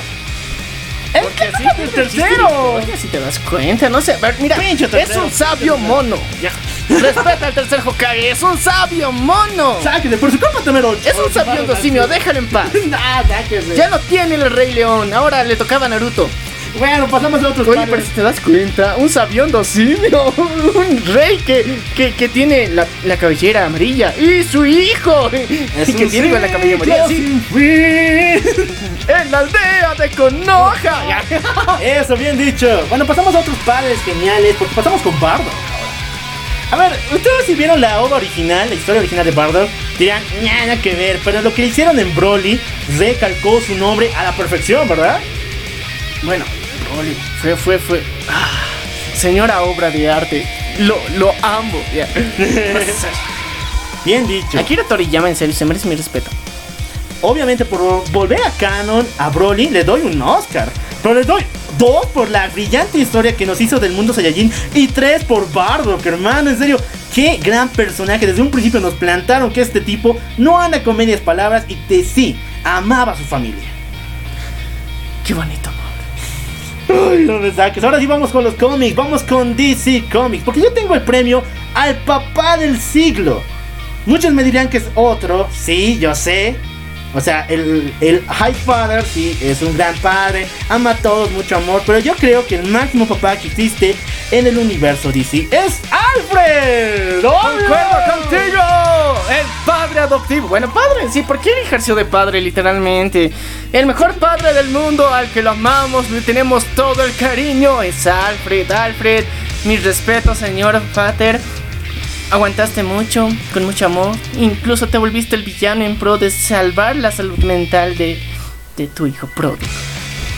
Es así el tercero. Oye, si te das cuenta, no sé. a ver, Mira, es un sabio mono. Respeta al tercer Hokage, es un sabio mono. Sáquese, por su culpa también Es un sabiondo simio, déjalo en paz. Nah. Ya no tiene el Rey León, ahora le tocaba a Naruto. Bueno, pasamos a otros Oye, pero si te das cuenta, un sabiondo simio, un rey que, que, que tiene la, la cabellera amarilla y su hijo, Es y que tiene con la cabellera amarilla, sí, en la aldea de Konoha. Ya. Eso, bien dicho. Bueno, pasamos a otros padres geniales, porque pasamos con Bardock ahora. A ver, ustedes si vieron la obra original, la historia original de Bardock, dirán, "Ña, nada que ver, pero lo que hicieron en Broly recalcó su nombre a la perfección, ¿verdad? Bueno, Fue, fue, fue. ah, señora obra de arte. Lo, lo amo. Bien dicho. Akira Toriyama, en serio, se merece mi respeto. Obviamente por volver a canon a Broly le doy un Oscar. Pero le doy dos por la brillante historia que nos hizo del mundo Saiyajin y tres por Bardock, hermano. En serio, qué gran personaje. Desde un principio nos plantaron que este tipo no anda con medias palabras y de sí amaba a su familia. Qué bonito. Ay, no me saques. Ahora sí vamos con los cómics. Vamos con DC Comics. Porque yo tengo el premio al papá del siglo. Muchos me dirán que es otro. Sí, yo sé. O sea, el, el High Father, sí, es un gran padre. Ama a todos, mucho amor. Pero yo creo que el máximo papá que existe en el universo DC es Alfred. ¡Concuerdo contigo! El padre adoptivo. Bueno, padre, sí, porque él ejerció de padre, literalmente. El mejor padre del mundo al que lo amamos, le tenemos todo el cariño. Es Alfred, Alfred. Mis respetos, señor Pater. Aguantaste mucho, con mucho amor. Incluso te volviste el villano en pro de salvar la salud mental de, de tu hijo pródigo.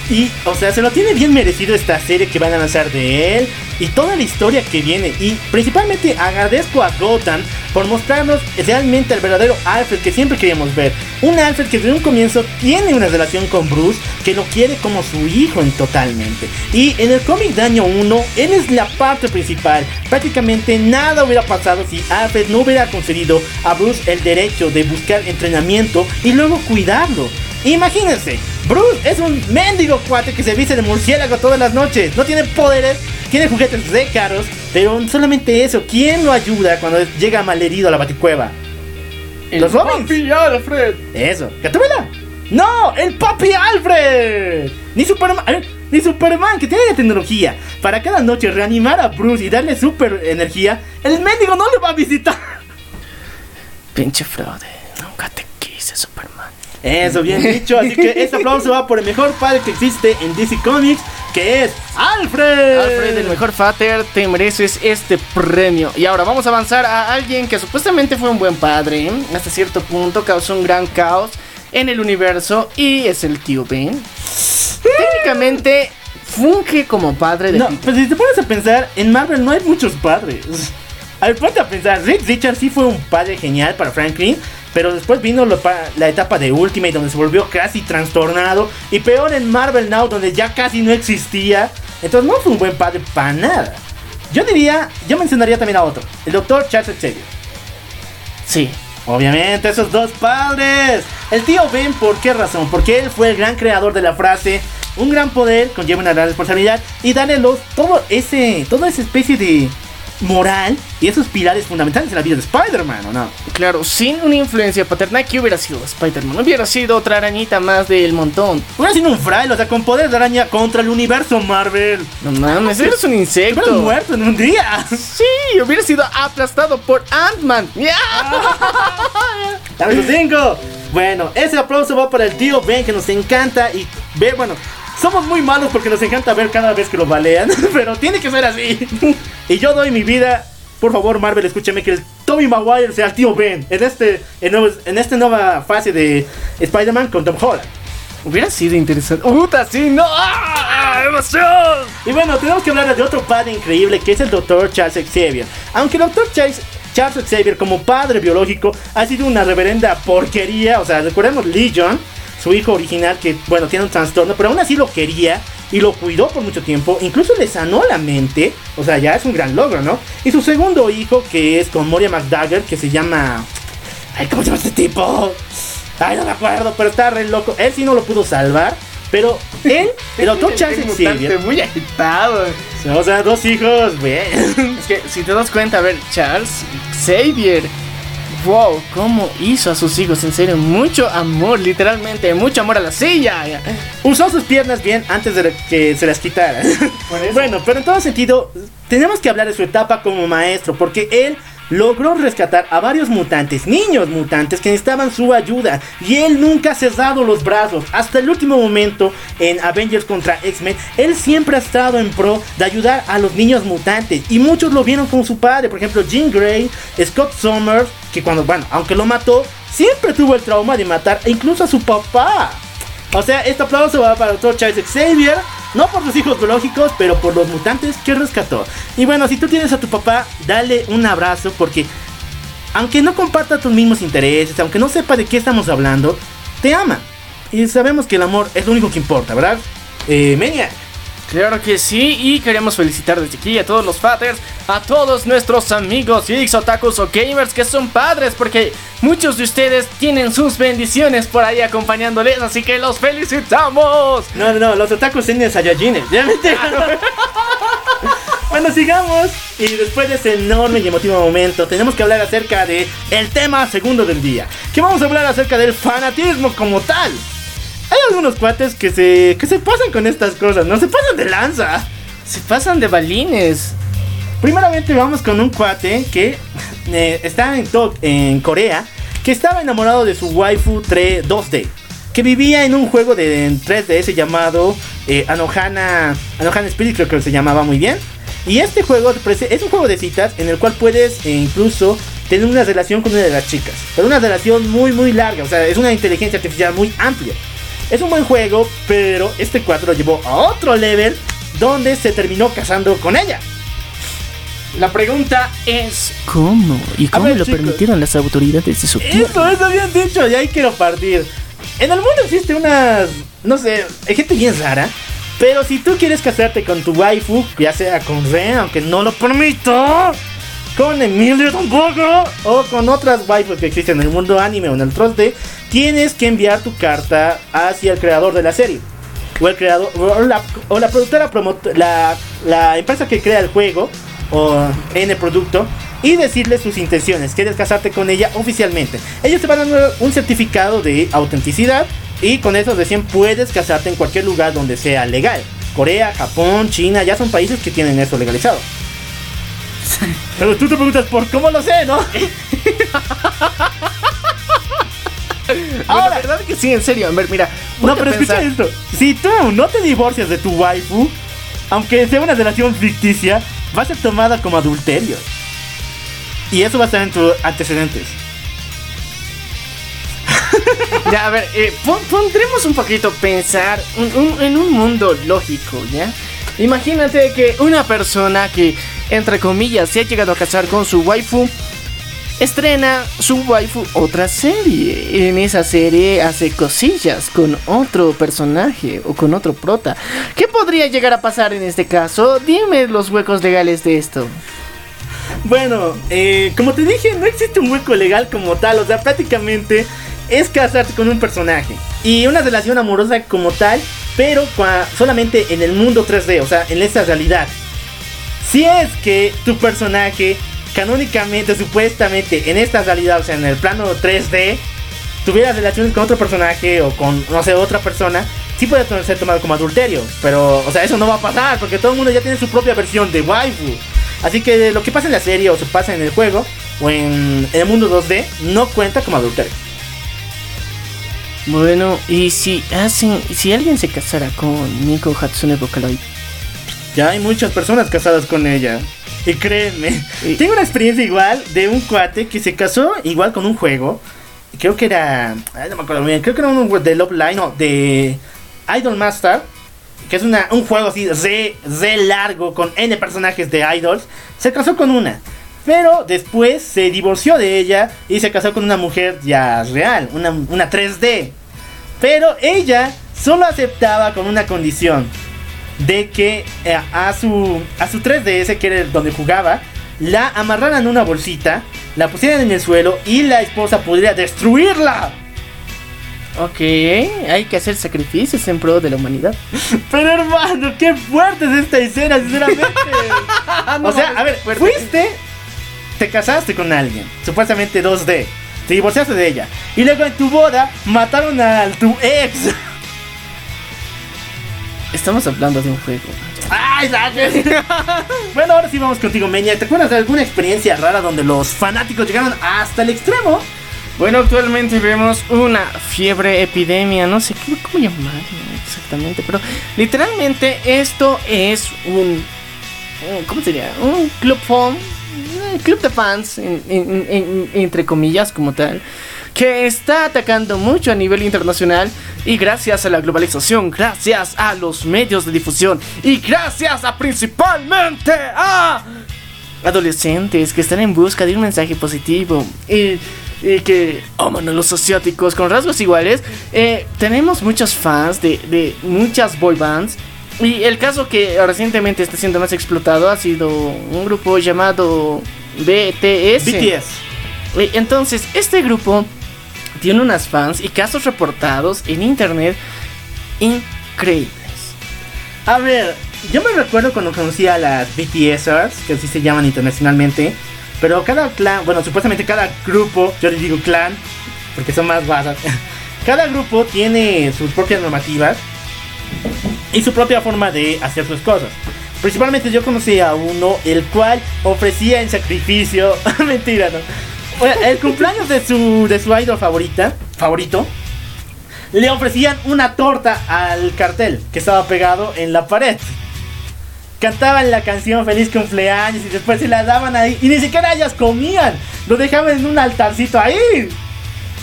Y, o sea, se lo tiene bien merecido esta serie que van a lanzar de él y toda la historia que viene. Y principalmente agradezco a Gotham por mostrarnos realmente el verdadero Alfred que siempre queríamos ver. Un Alfred que desde un comienzo tiene una relación con Bruce que lo quiere como su hijo en totalmente. Y en el cómic de año 1, él es la parte principal. Prácticamente nada hubiera pasado si Alfred no hubiera concedido a Bruce el derecho de buscar entrenamiento y luego cuidarlo. Imagínense, Bruce es un mendigo cuate que se viste de murciélago todas las noches. No tiene poderes, tiene juguetes de caros, pero solamente eso. ¿Quién lo ayuda cuando llega malherido a la baticueva? ¿Los Robins? papi Alfred. Eso, ¿Gatúbela? ¡No! ¡El papi Alfred! Ni Superman, ver, ni Superman, que tiene la tecnología para cada noche reanimar a Bruce y darle super energía. El mendigo no le va a visitar. Pinche fraude. Nunca te quise, Superman. Eso, bien dicho. Así que este aplauso va por el mejor padre que existe en DC Comics, que es Alfred. Alfred, el mejor Fater, te mereces este premio. Y ahora vamos a avanzar a alguien que supuestamente fue un buen padre. ¿eh? Hasta cierto punto causó un gran caos en el universo y es el tío Ben. Técnicamente funge como padre de No, Peter. pues si te pones a pensar, en Marvel no hay muchos padres. A ver, ponte a pensar, Rick Richards sí fue un padre genial para Franklin, pero después vino la etapa de Ultimate donde se volvió casi trastornado, y peor en Marvel Now donde ya casi no existía. Entonces no fue un buen padre para nada. Yo diría, yo mencionaría también a otro, el doctor Charles Xavier. Sí. Obviamente, esos dos padres. El tío Ben, ¿por qué razón? Porque él fue el gran creador de la frase. Un gran poder conlleva una gran responsabilidad. Y darle los, todo ese, toda esa especie de moral y esos pilares fundamentales en la vida de Spider-Man, ¿o no? Claro, sin una influencia paterna, ¿qué hubiera sido Spider-Man? Hubiera sido otra arañita más del montón. Hubiera sido un fraile, o sea, con poder de araña contra el universo Marvel. No mames, eres un Hubiera insecto. muerto en un día. Sí, hubiera sido aplastado por Ant-Man. Dame sus cinco. Bueno, ese aplauso va para el tío Ben que nos encanta y ver, bueno, somos muy malos porque nos encanta ver cada vez que lo balean, pero tiene que ser así. y yo doy mi vida, por favor Marvel, escúchame que el Tommy Maguire sea el tío Ben en este en, en esta nueva fase de Spider-Man con Tom Holland. Hubiera sido interesante. ¡Puta, sí! ¡No! ¡Ah! ¡Emoción! Y bueno, tenemos que hablar de otro padre increíble que es el Dr. Charles Xavier. Aunque el Dr. Charles, Charles Xavier como padre biológico ha sido una reverenda porquería, o sea, recordemos Legion, su hijo original que, bueno, tiene un trastorno, pero aún así lo quería y lo cuidó por mucho tiempo, incluso le sanó la mente, o sea, ya es un gran logro, ¿no? Y su segundo hijo que es con Moria McDagger, que se llama... Ay, ¿cómo se llama este tipo? Ay, no me acuerdo, pero está re loco. Él sí no lo pudo salvar, pero él, el. Charles Xavier... muy agitado. O sea, dos hijos, bien. Es que si te das cuenta, a ver, Charles Xavier. Wow, cómo hizo a sus hijos, en serio, mucho amor, literalmente, mucho amor a la silla. Usó sus piernas bien antes de que se las quitara. Bueno, pero en todo sentido, tenemos que hablar de su etapa como maestro, porque él logró rescatar a varios mutantes, niños mutantes que necesitaban su ayuda, y él nunca ha cerrado los brazos. Hasta el último momento en Avengers contra X-Men, él siempre ha estado en pro de ayudar a los niños mutantes, y muchos lo vieron como su padre, por ejemplo, Jean Grey, Scott Summers, que cuando, bueno, aunque lo mató, siempre tuvo el trauma de matar incluso a su papá. O sea, este aplauso va para el Dr. Charles Xavier. No por sus hijos biológicos, pero por los mutantes que rescató. Y bueno, si tú tienes a tu papá, dale un abrazo porque aunque no comparta tus mismos intereses, aunque no sepa de qué estamos hablando, te ama. Y sabemos que el amor es lo único que importa, ¿verdad? Eh, Menia. Claro que sí, y queremos felicitar desde aquí a todos los fathers, a todos nuestros amigos geeks, otakus o gamers que son padres, porque muchos de ustedes tienen sus bendiciones por ahí acompañándoles, así que los felicitamos. No, no, no, los otakus tienen Saiyajines, ya me. Bueno, sigamos. Y después de ese enorme y emotivo momento, tenemos que hablar acerca de el tema segundo del día. Que vamos a hablar acerca del fanatismo como tal. Hay algunos cuates que se, que se pasan con estas cosas, ¿no? Se pasan de lanza. Se pasan de balines. Primeramente vamos con un cuate que eh, está en, en Corea, que estaba enamorado de su waifu 3 2D, que vivía en un juego de en 3DS llamado eh, Anohana, Anohana Spirit, creo que se llamaba muy bien. Y este juego es un juego de citas en el cual puedes eh, incluso tener una relación con una de las chicas, pero una relación muy muy larga, o sea, es una inteligencia artificial muy amplia. Es un buen juego, pero este cuate lo llevó a otro level donde se terminó casando con ella. La pregunta es ¿cómo? ¿Y cómo ver, lo chicos. permitieron las autoridades de su tierra? Eso, eso bien dicho, y ahí quiero partir. En el mundo existe unas, no sé, hay gente bien rara. Pero si tú quieres casarte con tu waifu, ya sea con Ren, aunque no lo permito, con Emilio tampoco, o con otras waifus que existen en el mundo anime o en el 3D, tienes que enviar tu carta hacia el creador de la serie. O el creador, o la, o la productora, la, la empresa que crea el juego, o en el producto, y decirle sus intenciones. Quieres casarte con ella oficialmente. Ellos te van a dar un certificado de autenticidad y con eso recién puedes casarte en cualquier lugar donde sea legal. Corea, Japón, China, ya son países que tienen eso legalizado. Pero tú te preguntas por cómo lo sé, ¿no? Ahora, la verdad que sí, en serio. A ver, mira. No, pero a escucha pensar. esto. Si tú no te divorcias de tu waifu, aunque sea una relación ficticia, va a ser tomada como adulterio. Y eso va a estar en tus antecedentes. Ya, a ver, eh, pon- pondremos un poquito pensar un- un- en un mundo lógico, ¿ya? Imagínate que una persona que, entre comillas, se ha llegado a casar con su waifu, estrena su waifu otra serie. En esa serie hace cosillas con otro personaje o con otro prota. ¿Qué podría llegar a pasar en este caso? Dime los huecos legales de esto. Bueno, eh, como te dije, no existe un hueco legal como tal. O sea, prácticamente es casarte con un personaje. Y una relación amorosa como tal, pero solamente en el mundo 3D, o sea, en esa realidad. Si es que tu personaje, canónicamente, supuestamente, en esta realidad, o sea, en el plano 3D, tuviera relaciones con otro personaje o con, no sé, otra persona, sí puede ser tomado como adulterio. Pero, o sea, eso no va a pasar porque todo el mundo ya tiene su propia versión de waifu. Así que lo que pasa en la serie o se pasa en el juego o en, en el mundo 2D no cuenta como adulterio. Bueno, y si hacen, si alguien se casara con Nico Hatsune Vocaloid, Ya hay muchas personas casadas con ella. Y créeme, Y- tengo una experiencia igual de un cuate que se casó igual con un juego. Creo que era. ay, no me acuerdo bien. Creo que era un de Love Line, no, de Idol Master. Que es una, un juego así re, re largo con N personajes de idols. Se casó con una. Pero después se divorció de ella y se casó con una mujer ya real, una, una 3D. Pero ella solo aceptaba con una condición de que eh, a su a su 3DS que era donde jugaba la amarraran en una bolsita, la pusieran en el suelo y la esposa pudiera destruirla. ok, hay que hacer sacrificios en pro de la humanidad. Pero hermano, qué fuerte es esta escena, sinceramente. o sea, a ver, fuiste, te casaste con alguien, supuestamente 2D, te divorciaste de ella y luego en tu boda mataron a tu ex. Estamos hablando de un juego. ¡Ay, bueno, ahora sí vamos contigo, Meña. ¿Te acuerdas de alguna experiencia rara donde los fanáticos llegaron hasta el extremo? Bueno, actualmente vemos una fiebre epidemia, no sé qué- cómo llamarlo exactamente, pero literalmente esto es un, un- ¿cómo sería? Un club fan, eh, club de fans, en- en- en- entre comillas como tal, que está atacando mucho a nivel internacional y gracias a la globalización, gracias a los medios de difusión y gracias a principalmente a adolescentes que están en busca de un mensaje positivo y, y que aman a los asiáticos con rasgos iguales, eh, tenemos muchos fans de, de muchas boy bands. Y el caso que recientemente está siendo más explotado ha sido un grupo llamado BTS. BTS. Entonces, este grupo tiene unas fans y casos reportados en internet increíbles. A ver, yo me recuerdo cuando conocí a las BTSers, que así se llaman internacionalmente. Pero cada clan, bueno, supuestamente cada grupo, yo les digo clan, porque son más basas. Cada grupo tiene sus propias normativas y su propia forma de hacer sus cosas. Principalmente yo conocí a uno el cual ofrecía en sacrificio, mentira, no. El cumpleaños de su de su favorita, favorito, le ofrecían una torta al cartel que estaba pegado en la pared. Cantaban la canción Feliz cumpleaños y después se la daban ahí y ni siquiera ellas comían, lo dejaban en un altarcito ahí.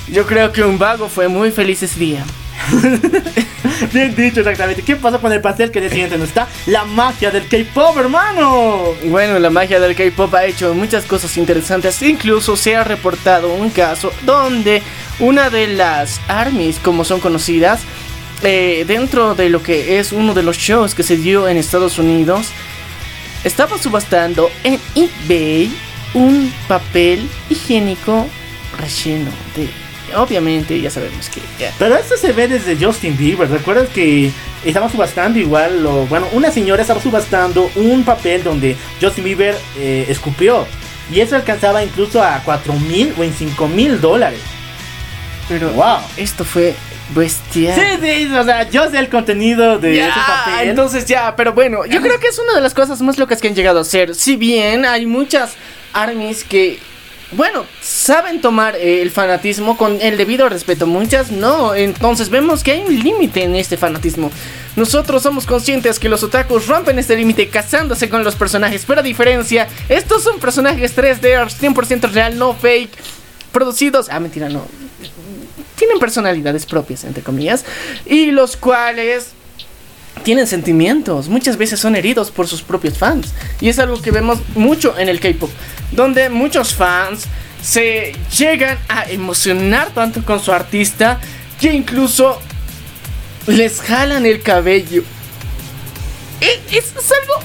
Yo creo que un vago fue muy feliz ese día. Bien dicho exactamente. ¿Qué pasó con el pastel que decían? No está la magia del K-pop, hermano. Bueno, la magia del K-pop ha hecho muchas cosas interesantes. Incluso se ha reportado un caso donde una de las armies, como son conocidas, eh, dentro de lo que es uno de los shows que se dio en Estados Unidos, estaba subastando en eBay un papel higiénico relleno de... Obviamente, ya sabemos que... Pero esto se ve desde Justin Bieber. ¿Recuerdas que estaba subastando igual? Lo, bueno, una señora estaba subastando un papel donde Justin Bieber eh, escupió. Y eso alcanzaba incluso a 4 mil o en 5 mil dólares. Pero Wow. esto fue bestial. Sí, sí, o sea, yo sé el contenido de Ya, ese papel. entonces ya, pero bueno, yo creo que es una de las cosas más locas que han llegado a ser. Si bien hay muchas armies que, bueno, saben tomar eh, el fanatismo con el debido respeto, muchas no. Entonces vemos que hay un límite en este fanatismo. Nosotros somos conscientes que los otakus rompen este límite casándose con los personajes, pero a diferencia, estos son personajes 3D 100% real, no fake, producidos. Ah, mentira, no. Tienen personalidades propias, entre comillas, y los cuales tienen sentimientos, muchas veces son heridos por sus propios fans. Y es algo que vemos mucho en el K-Pop, donde muchos fans se llegan a emocionar tanto con su artista que incluso les jalan el cabello. E- Es, algo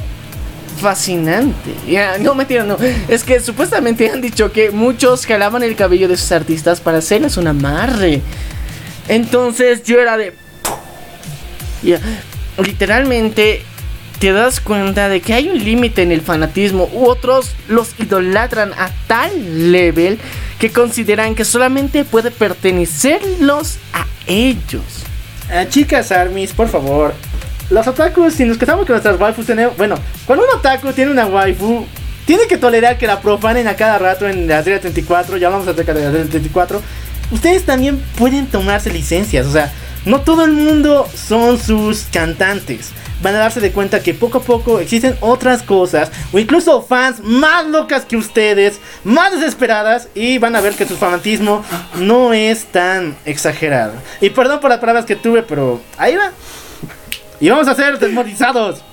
fascinante. Ya, no, mentira, no. Es que supuestamente han dicho que muchos jalaban el cabello de sus artistas para hacerles un amarre. Entonces yo era de... Literalmente te das cuenta de que hay un límite en el fanatismo u otros los idolatran a tal level que consideran que solamente puede pertenecerlos a ellos. Ah, chicas armies, por favor. Los otakus, si nos casamos con nuestras waifus, tenemos. Bueno, cuando un otaku tiene una waifu, tiene que tolerar que la profanen a cada rato en la serie 34. Ya vamos acerca de la serie 34. Ustedes también pueden tomarse licencias, o sea, no todo el mundo son sus cantantes. Van a darse de cuenta que poco a poco existen otras cosas, o incluso fans más locas que ustedes, más desesperadas, y van a ver que su fanatismo no es tan exagerado. Y perdón por las palabras que tuve, pero ahí va. Y vamos a ser desmoralizados.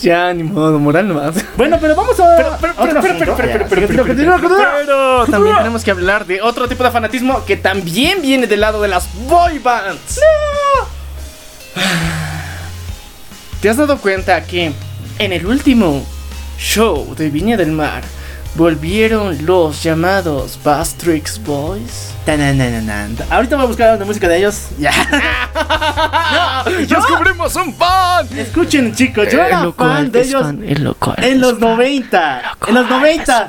Ya, ni modo, moral nomás. Bueno, pero vamos a. Pero, pero, pero, pero, pero, pero, pero, pero, continúa. pero también tenemos que hablar de otro tipo de fanatismo que también viene del lado de las boy bands. ¿Te has dado cuenta que en el último show de Viña del Mar volvieron los llamados Bastrix Boys? Ahorita voy a buscar la música de ellos. Ya. ¡Descubrimos un fan! Escuchen, chicos, yo era fan de ellos el loco en los 90. En los 90.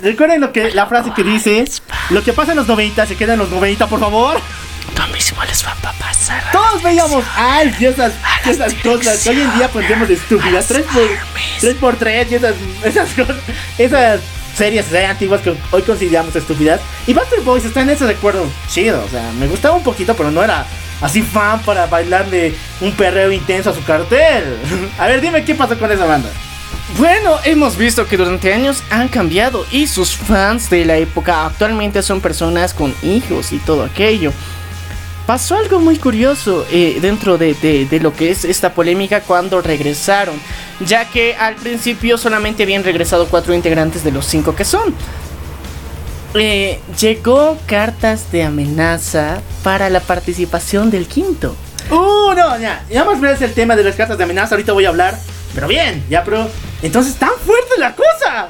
Recuerden lo que la frase que dice, lo que pasa en los 90 se queda en los 90, por favor. Lo mismo les va a pasar. Todos veíamos Alf y esas, y esas cosas que hoy en día pondremos estúpidas. 3 por, 3 por 3 y esas, esas cosas. Esas series re antiguas que hoy consideramos estúpidas. Y Buster Boys está en ese recuerdo chido. O sea, me gustaba un poquito, pero no era así fan para bailarle un perreo intenso a su cartel. A ver, dime qué pasó con esa banda. Bueno, hemos visto que durante años han cambiado y sus fans de la época actualmente son personas con hijos y todo aquello. Pasó algo muy curioso eh, dentro de, de- lo que es esta polémica cuando regresaron, ya que al principio solamente habían regresado cuatro integrantes de los cinco que son. Eh, llegó cartas de amenaza para la participación del quinto. Uh, no, ya. Ya más ves el tema de las cartas de amenaza. Ahorita voy a hablar. Pero bien, ya, pero. Entonces, tan fuerte la cosa.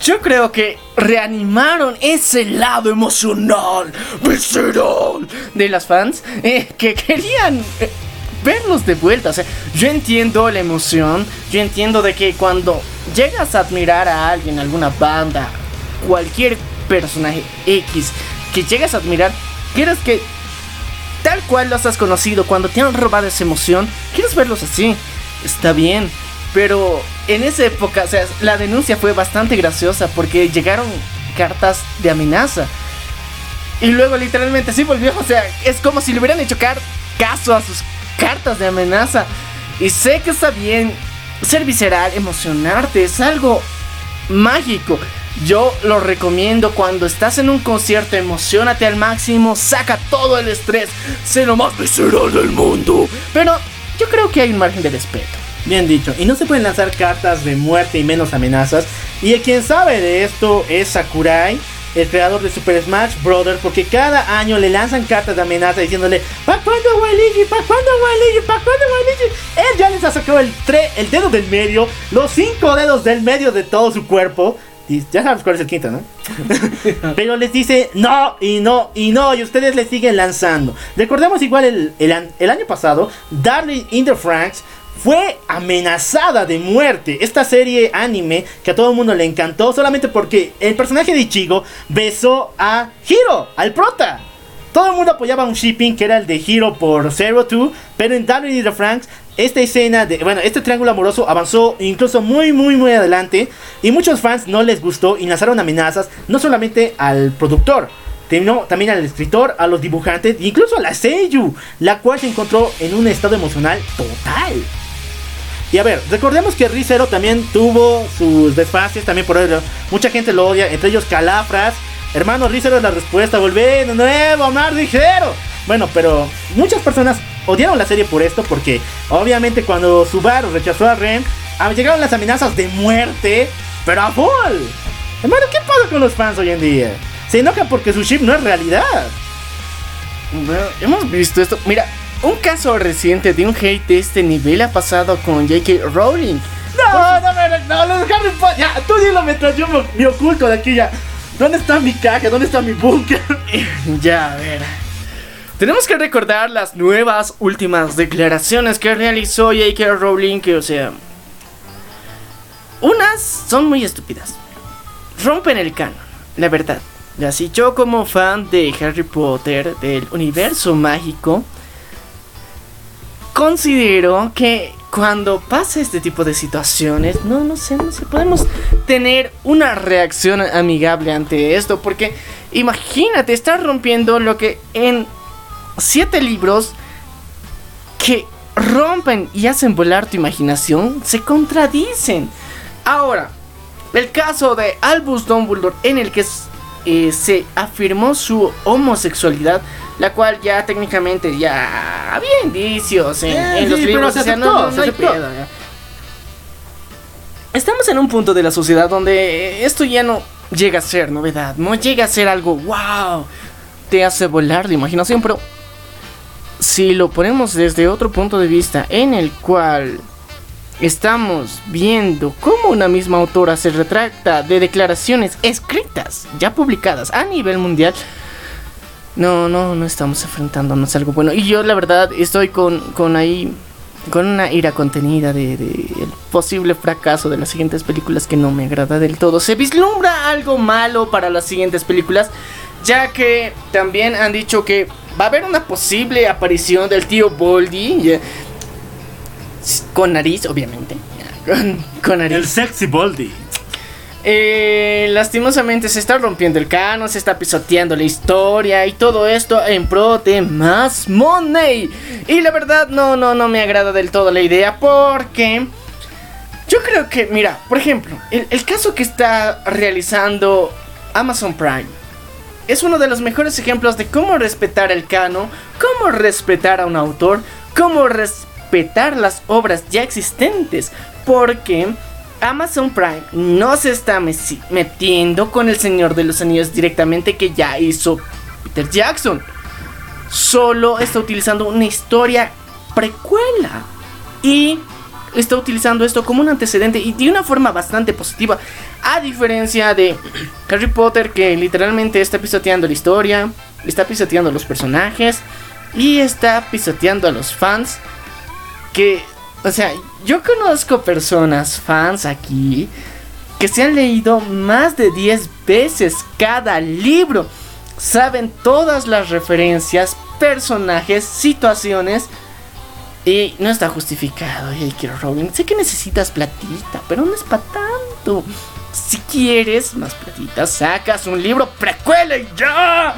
Yo creo que reanimaron ese lado emocional, visceral de las fans eh, que querían eh, verlos de vuelta. O sea, yo entiendo la emoción, yo entiendo de que cuando llegas a admirar a alguien, alguna banda, cualquier personaje X que llegas a admirar, quieres que tal cual los has conocido, cuando te han robado esa emoción, quieres verlos así. Está bien, pero en esa época, o sea, la denuncia fue bastante graciosa porque llegaron cartas de amenaza. Y luego literalmente sí volvió, o sea, es como si le hubieran hecho caso a sus cartas de amenaza. Y sé que está bien ser visceral, emocionarte, es algo mágico. Yo lo recomiendo cuando estás en un concierto, emocionate al máximo, saca todo el estrés, sé lo más visceral del mundo. Pero yo creo que hay un margen de respeto. Bien dicho. Y no se pueden lanzar cartas de muerte y menos amenazas. Y quien sabe de esto es Sakurai, el creador de Super Smash Bros. Porque cada año le lanzan cartas de amenaza diciéndole: ¿Para cuándo Waluigi? ¿Para cuándo Waluigi? ¿Para cuándo Waluigi? Él ya les ha sacado el, tre- el dedo del medio, los cinco dedos del medio de todo su cuerpo. Y ya sabes cuál es el quinto, ¿no? Pero les dice no y no y no y ustedes le siguen lanzando. Recordemos igual el, el el año pasado, Darling in the Franks fue amenazada de muerte. Esta serie anime que a todo el mundo le encantó solamente porque el personaje de Ichigo besó a Hiro, al prota. Todo el mundo apoyaba un shipping que era el de Hiro por Zero Two, pero en Darling in the Franks esta escena de, bueno, este triángulo amoroso avanzó incluso muy, muy, muy adelante y muchos fans no les gustó y lanzaron amenazas no solamente al productor, sino también al escritor, a los dibujantes, incluso a la Seiyu, la cual se encontró en un estado emocional total. Y a ver, recordemos que Rizero también tuvo sus desfases, también por ello. Mucha gente lo odia, entre ellos Calafras. Hermano Rizero es la respuesta, volver de nuevo, más ligero. Bueno, pero muchas personas odiaron la serie por esto, porque obviamente cuando Subaru rechazó a Ren, ah, llegaron las amenazas de muerte, pero a full. Hermano, ¿qué pasa con los fans hoy en día? Se enojan porque su ship no es realidad. Hemos visto esto. Mira, un caso reciente de un hate de este nivel ha pasado con J.K. Rowling. No, no, no, no, no, Harry Potter. Ya, tú dilo mientras yo me, me oculto de aquí ya. ¿Dónde está mi caja? ¿Dónde está mi búnker? ya, a ver. Tenemos que recordar las nuevas últimas declaraciones que realizó J.K. Rowling, que o sea... Unas son muy estúpidas. Rompen el canon, la verdad. Así yo como fan de Harry Potter, del universo mágico, considero que cuando pasa este tipo de situaciones, no, no sé, no sé, podemos tener una reacción amigable ante esto, porque imagínate, estás rompiendo lo que en siete libros que rompen y hacen volar tu imaginación se contradicen. Ahora, el caso de Albus Dumbledore en el que eh, se afirmó su homosexualidad, la cual ya técnicamente ya había indicios en, Eh, en los sí, libros. ya. Estamos en un punto de la sociedad donde esto ya no llega a ser novedad, no llega a ser algo wow, te hace volar la imaginación, pero si lo ponemos desde otro punto de vista en el cual estamos viendo cómo una misma autora se retracta de declaraciones escritas, ya publicadas a nivel mundial, no, no, no estamos enfrentándonos a algo bueno. Y yo la verdad estoy con, con ahí, con una ira contenida de, el posible fracaso de las siguientes películas que no me agrada del todo. Se vislumbra algo malo para las siguientes películas, ya que también han dicho que va a haber una posible aparición del tío Boldy. Con nariz, obviamente. con nariz. El sexy Boldy. Eh, lastimosamente se está rompiendo el canon, se está pisoteando la historia y todo esto en pro de más money. Y la verdad no, no, no me agrada del todo la idea porque Yo creo que, mira, por ejemplo, el, el caso que está realizando Amazon Prime es uno de los mejores ejemplos de cómo respetar el canon, cómo respetar a un autor, cómo respetar las obras ya existentes. Porque Amazon Prime no se está metiendo con el Señor de los Anillos directamente que ya hizo Peter Jackson. Solo está utilizando una historia precuela. Y está utilizando esto como un antecedente y de una forma bastante positiva. A diferencia de Harry Potter que literalmente está pisoteando la historia, está pisoteando los personajes y está pisoteando a los fans. Que, o sea, yo conozco personas, fans aquí, que se han leído más de 10 veces cada libro. Saben todas las referencias, personajes, situaciones. Y no está justificado, J.K. Rowling. Sé que necesitas platita, pero no es para tanto. Si quieres más platita, sacas un libro precuela y ya.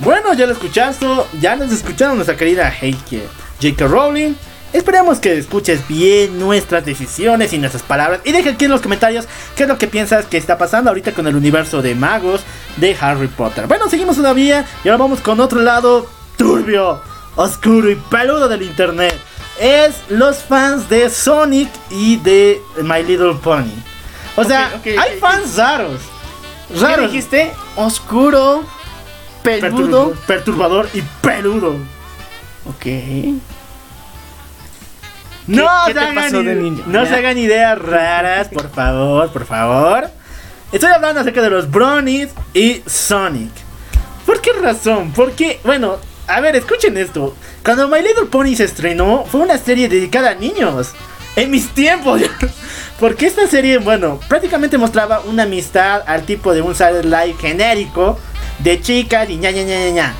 Bueno, ya lo escuchaste, ya nos escucharon nuestra querida J.K. Rowling. Esperemos que escuches bien nuestras decisiones y nuestras palabras. Y deja aquí en los comentarios qué es lo que piensas que está pasando ahorita con el universo de magos de Harry Potter. Bueno, seguimos todavía y ahora vamos con otro lado turbio, oscuro y peludo del internet. Es los fans de Sonic y de My Little Pony. O sea, Ok, ok, hay fans raros. ¿Qué Raros. dijiste? Oscuro, peludo. Pertur- perturbador y peludo. Ok. No, qué se te hagan pasó de ide- niño? no se hagan ideas raras, por favor, por favor. Estoy hablando acerca de los Brownies y Sonic. ¿Por qué razón? Porque, bueno, a ver, escuchen esto. Cuando My Little Pony se estrenó, fue una serie dedicada a niños. En mis tiempos. Porque esta serie, bueno, prácticamente mostraba una amistad al tipo de un Saturday Live genérico de chicas y ña ña ña ña ña.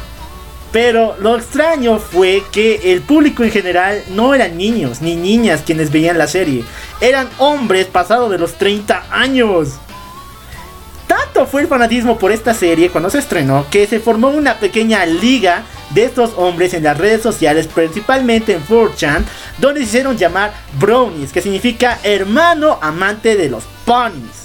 Pero lo extraño fue que el público en general no eran niños ni niñas quienes veían la serie. Eran hombres pasados de los 30 años. Tanto fue el fanatismo por esta serie cuando se estrenó que se formó una pequeña liga de estos hombres en las redes sociales, principalmente en 4chan, donde se hicieron llamar Brownies, que significa hermano amante de los ponies.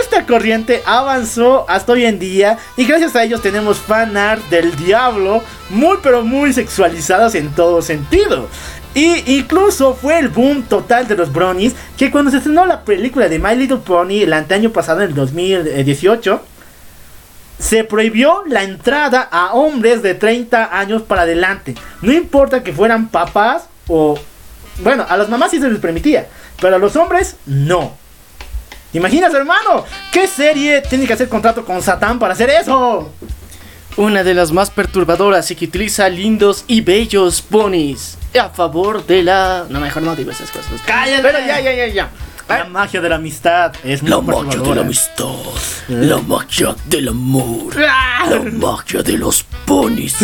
Esta corriente avanzó hasta hoy en día y gracias a ellos tenemos fan art del diablo muy pero muy sexualizados en todo sentido. Y incluso fue el boom total de los bronies que cuando se estrenó la película de My Little Pony el año pasado en el 2018 se prohibió la entrada a hombres de 30 años para adelante. No importa que fueran papás o... Bueno, a las mamás sí se les permitía, pero a los hombres no. ¿Te imaginas, hermano? ¿Qué serie tiene que hacer contrato con Satán para hacer eso? Una de las más perturbadoras y que utiliza lindos y bellos ponis. A favor de la. No, mejor no digo esas cosas. ¡Cállate! Pero ya, ya, ya, ya. La magia de la amistad es muy La magia de la amistad, la magia del amor, la magia de los ponis,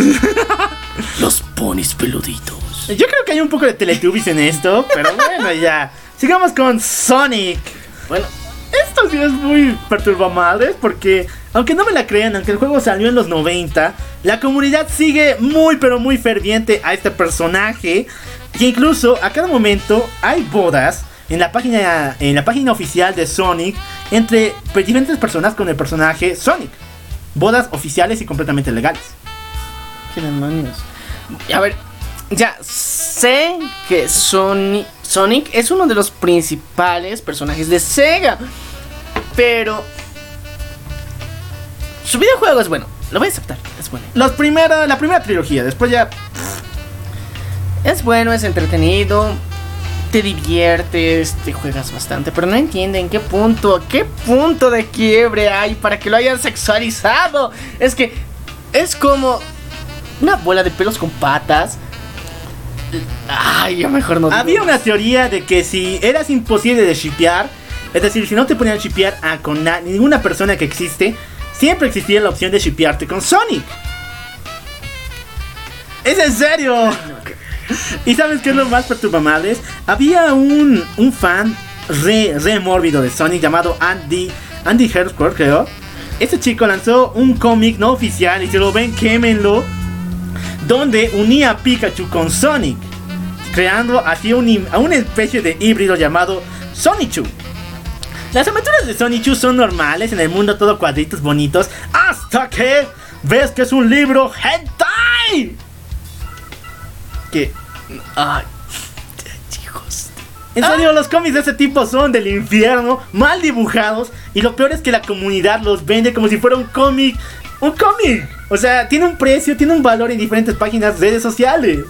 los ponis peluditos. Yo creo que hay un poco de Teletubbies en esto, pero bueno, ya. Sigamos con Sonic. Bueno, esto sí es muy perturbamadres porque, aunque no me la crean, aunque el juego salió en los 90, la comunidad sigue muy pero muy ferviente a este personaje. Que incluso a cada momento hay bodas en la página, en la página oficial de Sonic entre diferentes personas con el personaje Sonic. Bodas oficiales y completamente legales. ¿Qué demonios? A ver, ya sé que Sonic, Sonic es uno de los principales personajes de Sega. Pero su videojuego es bueno. Lo voy a aceptar. Es bueno. Los la primera trilogía, después ya Es bueno, es entretenido. Te diviertes, te juegas bastante, pero no entienden qué punto, qué punto de quiebre hay para que lo hayan sexualizado. Es que es como una bola de pelos con patas. Ay, yo mejor no. Había una teoría de que si eras imposible de shipear, es decir, si no te ponían a shipear a con na- ninguna persona que existe, siempre existía la opción de shipearte con Sonic. ¿Es en serio? ¿Y sabes qué es lo más perturbable? Había un, un fan re, re mórbido de Sonic llamado Andy, Andy Hertzberg, creo. Este chico lanzó un cómic no oficial y si lo ven, quémenlo. Donde unía a Pikachu con Sonic. creando así un, a una especie de híbrido llamado Sonichu. Las aventuras de Sonichu son normales en el mundo todo cuadritos bonitos hasta que ves que es un libro hentai. Que ay, chicos. En serio, los cómics de este tipo son del infierno, mal dibujados y lo peor es que la comunidad los vende como si fuera un cómic, un cómic. O sea, tiene un precio, tiene un valor en diferentes páginas de redes sociales.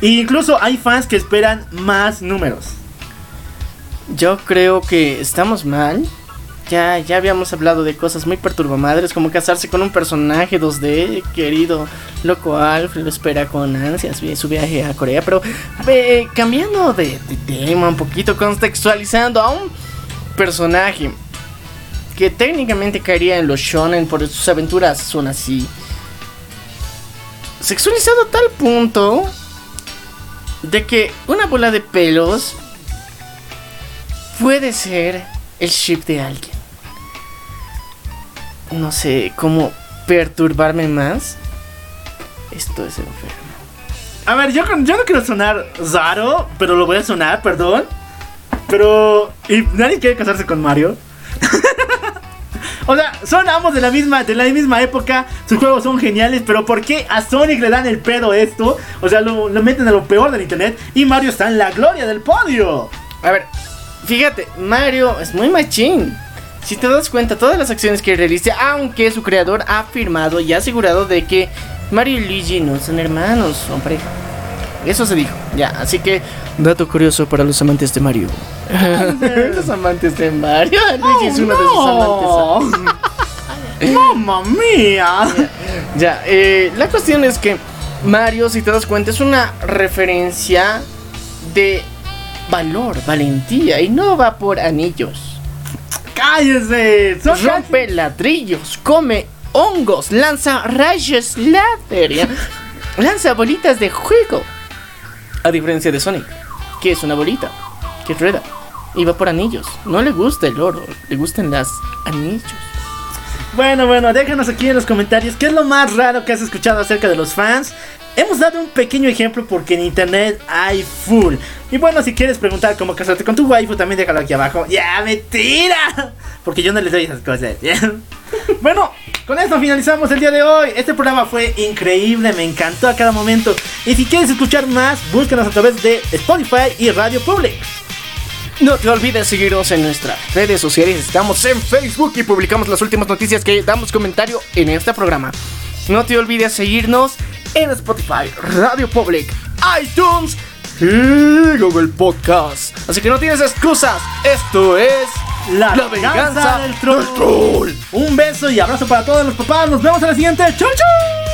E incluso hay fans que esperan más números. Yo creo que estamos mal. Ya, ya habíamos hablado de cosas muy perturbamadres como casarse con un personaje 2D, querido loco Alf, lo espera con ansias su viaje a Corea, pero cambiando de tema un poquito, contextualizando a un personaje que técnicamente caería en los shonen por sus aventuras son así. Sexualizado a tal punto de que una bola de pelos puede ser el ship de alguien. No sé cómo perturbarme más. Esto es enfermo. A ver, yo, yo no quiero sonar raro, pero lo voy a sonar, perdón. Pero. ¿Y nadie quiere casarse con Mario? o sea, son ambos de la misma, de la misma época. Sus juegos son geniales, pero ¿por qué a Sonic le dan el pedo esto? O sea, lo, meten a lo peor del internet. Y Mario está en la gloria del podio. A ver, fíjate, Mario es muy machín. Si te das cuenta, todas las acciones que realiza, aunque su creador ha afirmado y ha asegurado de que Mario y Luigi no son hermanos, hombre. Eso se dijo, ya, así que dato curioso para los amantes de Mario. los amantes de Mario, Luigi es uno de sus amantes. ¡Mamma mía! Ya, eh, la cuestión es que Mario, si te das cuenta, es una referencia de valor, valentía, y no va por anillos. ¡Cállese! Son Rompe ladrillos, come hongos, lanza rayos láser, lanza bolitas de juego. A diferencia de Sonic, que es una bolita, que rueda, y va por anillos. No le gusta el oro, le gustan las anillos. Bueno, bueno, déjanos aquí en los comentarios qué es lo más raro que has escuchado acerca de los fans. Hemos dado un pequeño ejemplo porque en internet hay full. Y bueno, si quieres preguntar cómo casarte con tu waifu, también déjalo aquí abajo. ¡Ya, mentira! Porque yo no les doy esas cosas. bueno, con esto finalizamos el día de hoy. Este programa fue increíble, me encantó a cada momento. Y si quieres escuchar más, búscanos a través de Spotify y Radio Public. No te olvides seguirnos en nuestras redes sociales. Estamos en Facebook y publicamos las últimas noticias que damos comentario en este programa. No te olvides seguirnos en Spotify, Radio Public, iTunes y Google Podcast. Así que no tienes excusas. Esto es La, La venganza del troll. Un beso y abrazo para todos los papás. Nos vemos en la siguiente. ¡Chau, chau!